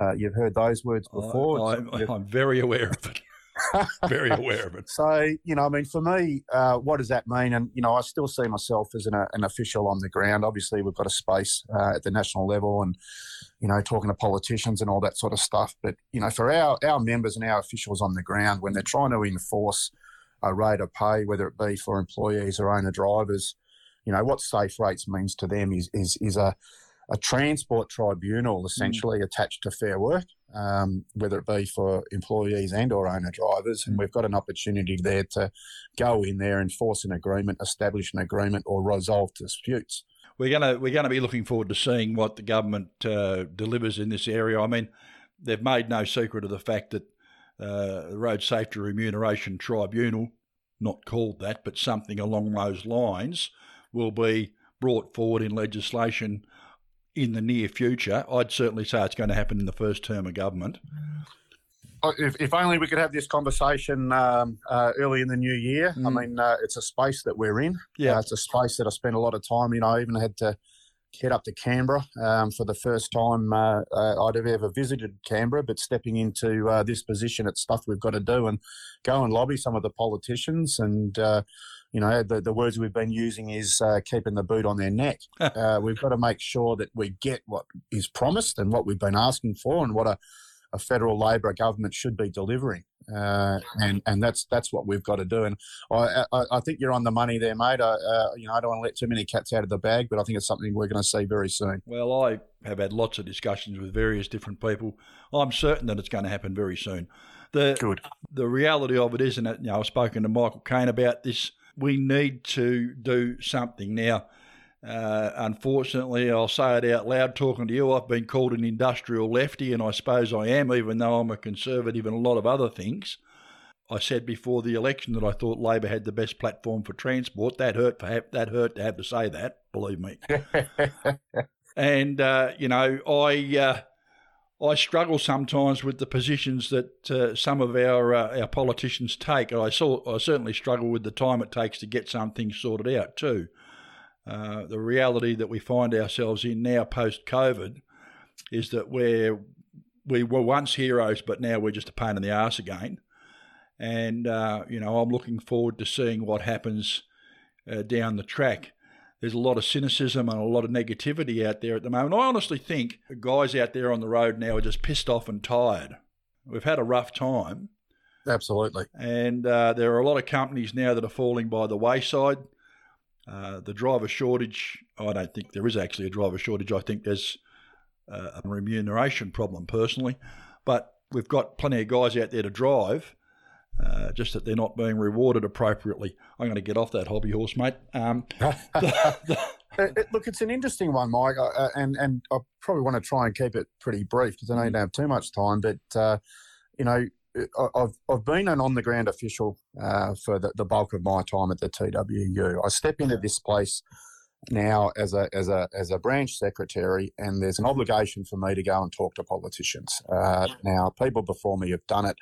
Uh, you've heard those words before. I'm, I'm very aware of it. <laughs> very aware of it. So, you know, I mean, for me, uh, what does that mean? And, you know, I still see myself as an, an official on the ground. Obviously, we've got a space uh, at the national level and, you know, talking to politicians and all that sort of stuff. But, you know, for our, our members and our officials on the ground, when they're trying to enforce a rate of pay, whether it be for employees or owner drivers, you know, what safe rates means to them is, is, is a, a transport tribunal essentially attached to Fair Work, um, whether it be for employees and or owner drivers. And we've got an opportunity there to go in there, enforce an agreement, establish an agreement, or resolve disputes. We're gonna we're gonna be looking forward to seeing what the government uh, delivers in this area. I mean, they've made no secret of the fact that uh, the Road Safety Remuneration Tribunal, not called that, but something along those lines, will be brought forward in legislation in the near future. I'd certainly say it's going to happen in the first term of government. Oh, If, if only we could have this conversation um, uh, early in the new year. I mean, uh, it's a space that we're in. Yeah. Uh, it's a space that I spent a lot of time in. I even had to head up to Canberra um, for the first time uh, uh, I'd have ever visited Canberra, but stepping into uh, this position, it's stuff we've got to do and go and lobby some of the politicians. And, uh, you know, the, the words we've been using is uh, keeping the boot on their neck. <laughs> uh, we've got to make sure that we get what is promised and what we've been asking for and what a, a federal Labor government should be delivering. Uh, and and that's that's what we've got to do. And I, I, I think you're on the money there, mate. I, uh, you know, I don't want to let too many cats out of the bag, but I think it's something we're going to see very soon. Well, I have had lots of discussions with various different people. I'm certain that it's going to happen very soon. The Good. the reality of it isn't it? You know, I've spoken to Michael Kaine about this. We need to do something now. Uh, unfortunately, I'll say it out loud talking to you. I've been called an industrial lefty, and I suppose I am, even though I'm a conservative in a lot of other things. I said before the election that I thought Labor had the best platform for transport. That hurt. For have, that hurt to have to say that. Believe me. <laughs> and uh, you know, I uh, I struggle sometimes with the positions that uh, some of our uh, our politicians take. I saw I certainly struggle with the time it takes to get some things sorted out too. Uh, the reality that we find ourselves in now post COVID is that we're we were once heroes, but now we're just a pain in the arse again. And uh, you know, I'm looking forward to seeing what happens uh, down the track there's a lot of cynicism and a lot of negativity out there at the moment. I honestly think guys out there on the road now are just pissed off and tired. We've had a rough time. Absolutely. And uh, there are a lot of companies now that are falling by the wayside. Uh, the driver shortage, I don't think there is actually a driver shortage. I think there's uh, a remuneration problem personally. But we've got plenty of guys out there to drive. Uh, just that they're not being rewarded appropriately. I'm going to get off that hobby horse, mate. Um, <laughs> It- it- look, it's an interesting one, Mike, uh, uh, and and I probably want to try and keep it pretty brief because I know you don't have too much time. But uh, you know, I- I've I've been an on the ground official uh, for the, the bulk of my time at the TWU. I step into this place now as a as a as a branch secretary, and there's an obligation for me to go and talk to politicians. Uh, now, people before me have done it.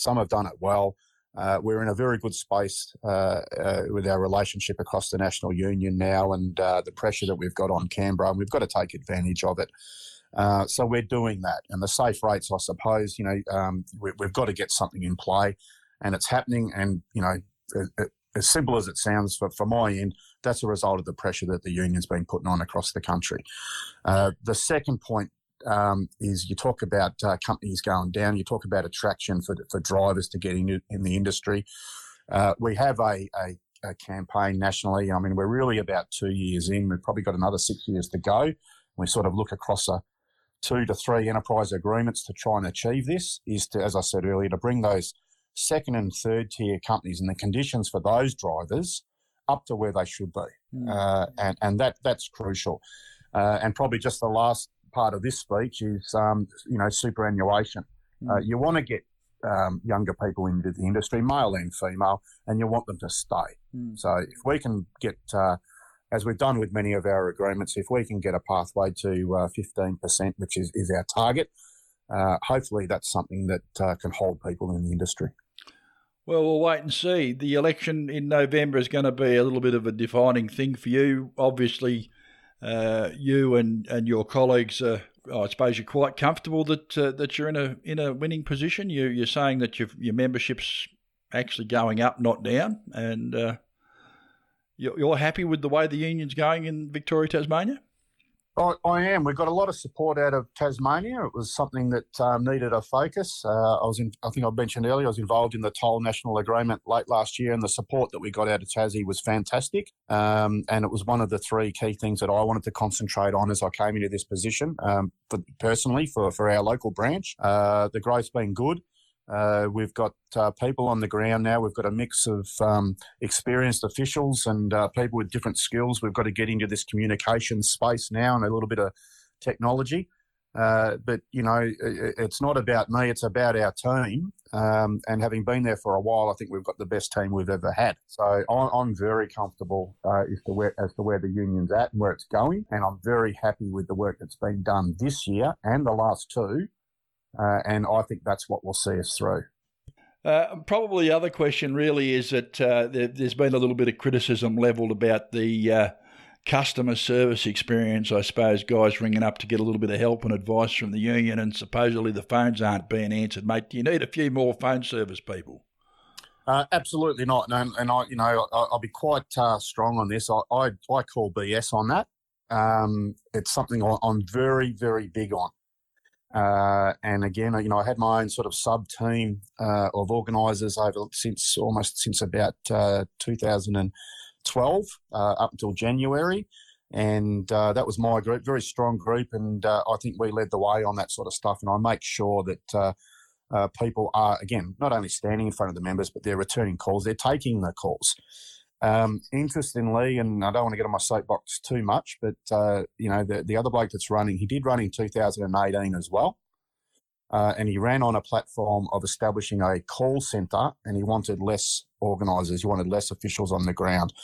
Some have done it well. Uh, we're in a very good space uh, uh, with our relationship across the national union now, and uh, the pressure that we've got on Canberra, and we've got to take advantage of it. Uh, so we're doing that, and the safe rates, I suppose, you know, um, we, we've got to get something in play, and it's happening. And you know, it- it- as simple as it sounds for, for my end, that's a result of the pressure that the union's been putting on across the country. Uh, the second point um, is you talk about uh, companies going down, you talk about attraction for, for drivers to get in, in the industry. Uh, we have a, a, a campaign nationally. I mean, we're really about two years in. We've probably got another six years to go. We sort of look across a two to three enterprise agreements to try and achieve this. Is to, as I said earlier, to bring those second and third tier companies and the conditions for those drivers up to where they should be, uh, and and that that's crucial. Uh, and probably just the last part of this speech is um, you know superannuation. Uh, you want to get um, younger people into the industry, male and female, and you want them to stay. So if we can get, uh, as we've done with many of our agreements, if we can get a pathway to uh, fifteen percent, which is, is our target, uh, hopefully that's something that uh, can hold people in the industry. Well, we'll wait and see. The election in November is going to be a little bit of a defining thing for you. Obviously, uh, you and, and your colleagues, are, I suppose, you're quite comfortable that uh, that you're in a in a winning position. You, you're saying that your your membership's actually going up, not down, and uh, you're, you're happy with the way the union's going in Victoria, Tasmania. I, am. We've got a lot of support out of Tasmania. It was something that um, needed a focus. Uh, I was in. I think I mentioned earlier. I was involved in the Toll National Agreement late last year, and the support that we got out of Tassie was fantastic. Um, and it was one of the three key things that I wanted to concentrate on as I came into this position. Um, for, personally, for for our local branch, uh, the growth's been good. Uh, we've got uh, people on the ground now. We've got a mix of um, experienced officials and uh, people with different skills. We've got to get into this communication space now and a little bit of technology. Uh, but you know, it's not about me; it's about our team. Um, and having been there for a while, I think we've got the best team we've ever had. So I'm very comfortable uh, as to where as to where the union's at and where it's going, and I'm very happy with the work that's been done this year and the last two. Uh, and I think that's what will see us through. Uh, probably the other question really is that uh, there, there's been a little bit of criticism levelled about the uh, customer service experience. I suppose guys ringing up to get a little bit of help and advice from the union, and supposedly the phones aren't being answered. Mate, do you need a few more phone service people? Uh, absolutely not, and, and I, you know, I, I'll be quite uh, strong on this. I, I, I call BS on that. Um, it's something I'm very, very big on. Uh, and again, you know, I had my own sort of sub team uh, of organisers over since almost since about uh, 2012 uh, up until January, and uh, that was my group, very strong group, and uh, I think we led the way on that sort of stuff. And I make sure that people are again not only standing in front of the members, but they're returning calls, they're taking the calls. Um, interestingly, and I don't want to get on my soapbox too much, but uh, you know the the other bloke that's running, he did run in 2018 as well, uh, and he ran on a platform of establishing a call centre, and he wanted less organisers, he wanted less officials on the ground.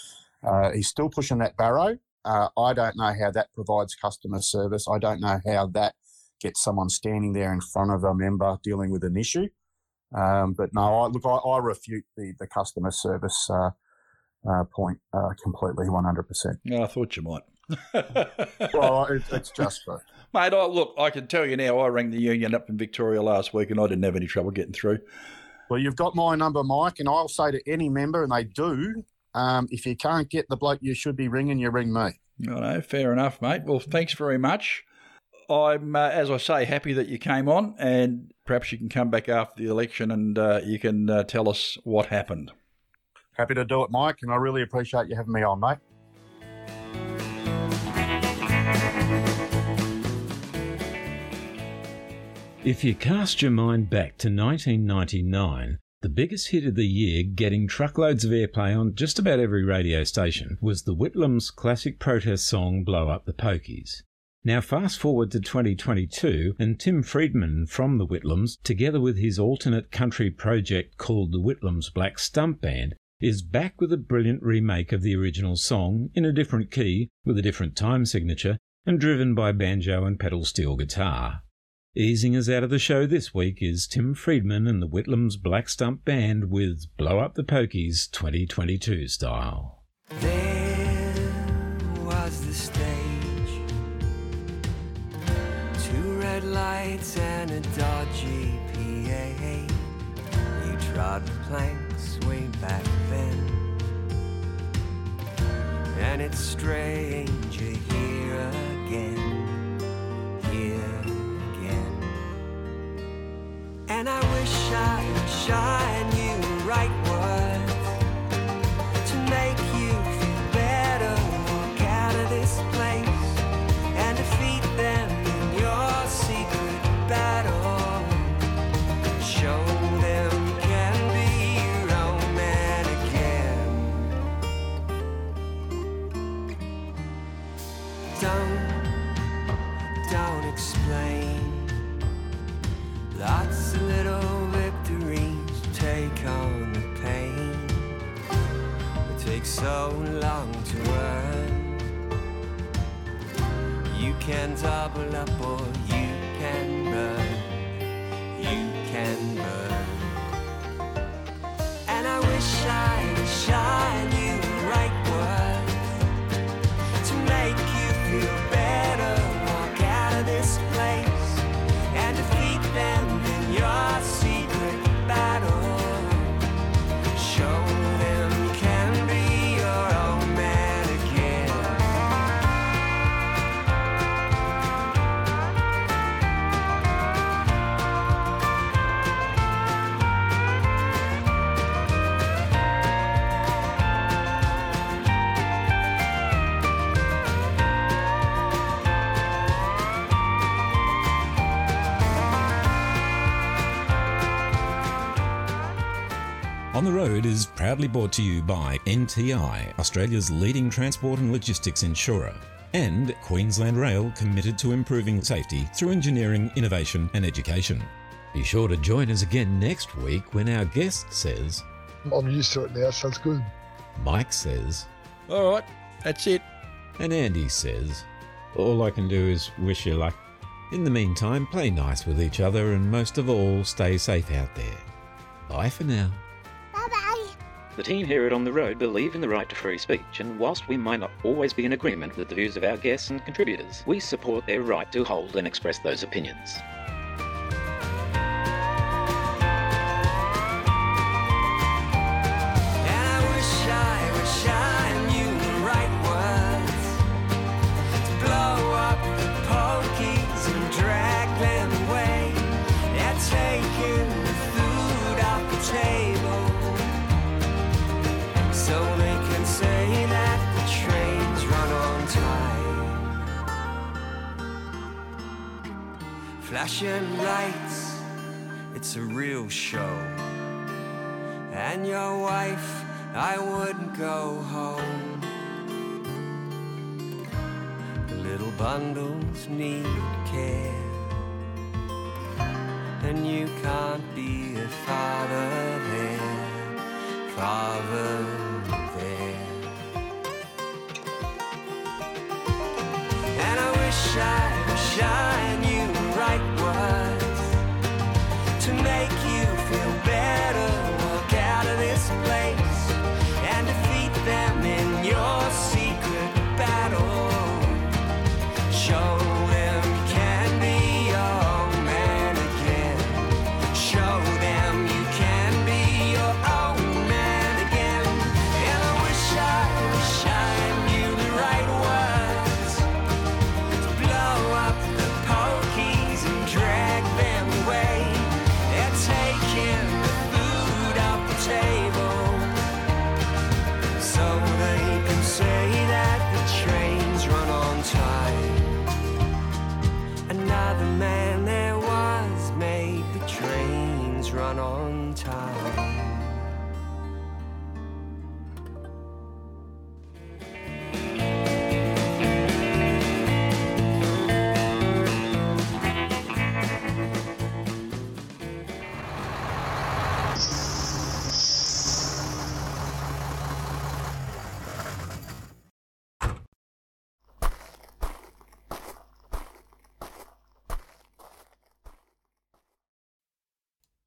Uh, he's still pushing that barrow. Uh, I don't know how that provides customer service. I don't know how that gets someone standing there in front of a member dealing with an issue. Um, but no, I, look, I, I refute the, the customer service uh, point uh, completely, 100%. No, I thought you might. <laughs> well, it, it's just true. <laughs> Mate, I, look, I can tell you now, I rang the union up in Victoria last week and I didn't have any trouble getting through. Well, you've got my number, Mike, and I'll say to any member, and they do, um, if you can't get the bloke you should be ringing, you ring me. I know, fair enough, mate. Well, thanks very much. I'm, uh, as I say, happy that you came on, and perhaps you can come back after the election and uh, you can uh, tell us what happened. Happy to do it, Mike, and I really appreciate you having me on, mate. If you cast your mind back to 1999, the biggest hit of the year, getting truckloads of airplay on just about every radio station, was the Whitlams' classic protest song Blow Up the Pokies. Now, fast forward to 2022, and Tim Freedman from the Whitlams, together with his alternate country project called the Whitlams Black Stump Band, is back with a brilliant remake of the original song in a different key, with a different time signature, and driven by banjo and pedal steel guitar. Easing us out of the show this week is Tim Freedman and the Whitlams Black Stump Band with Blow Up the Pokies 2022 style. There was the stage. Two red lights and a dodgy PA. You trod the planks way back And it's strange you're here again. Here again. And I wish I could shine you so long to earn. You can double up or you can burn. You can burn. And I wish I could shine On the Road is proudly brought to you by NTI, Australia's leading transport and logistics insurer, and Queensland Rail committed to improving safety through engineering, innovation, and education. Be sure to join us again next week when our guest says, I'm used to it now, sounds good. Mike says, All right, that's it. and Andy says, All I can do is wish you luck. In the meantime, play nice with each other and most of all, stay safe out there. Bye for now. The team here at On the Road believe in the right to free speech, and whilst we might not always be in agreement with the views of our guests and contributors, we support their right to hold and express those opinions. Flashing lights, it's a real show. And your wife, I wouldn't go home. Little bundles need care. And you can't be a father there, father there. And I wish I would shine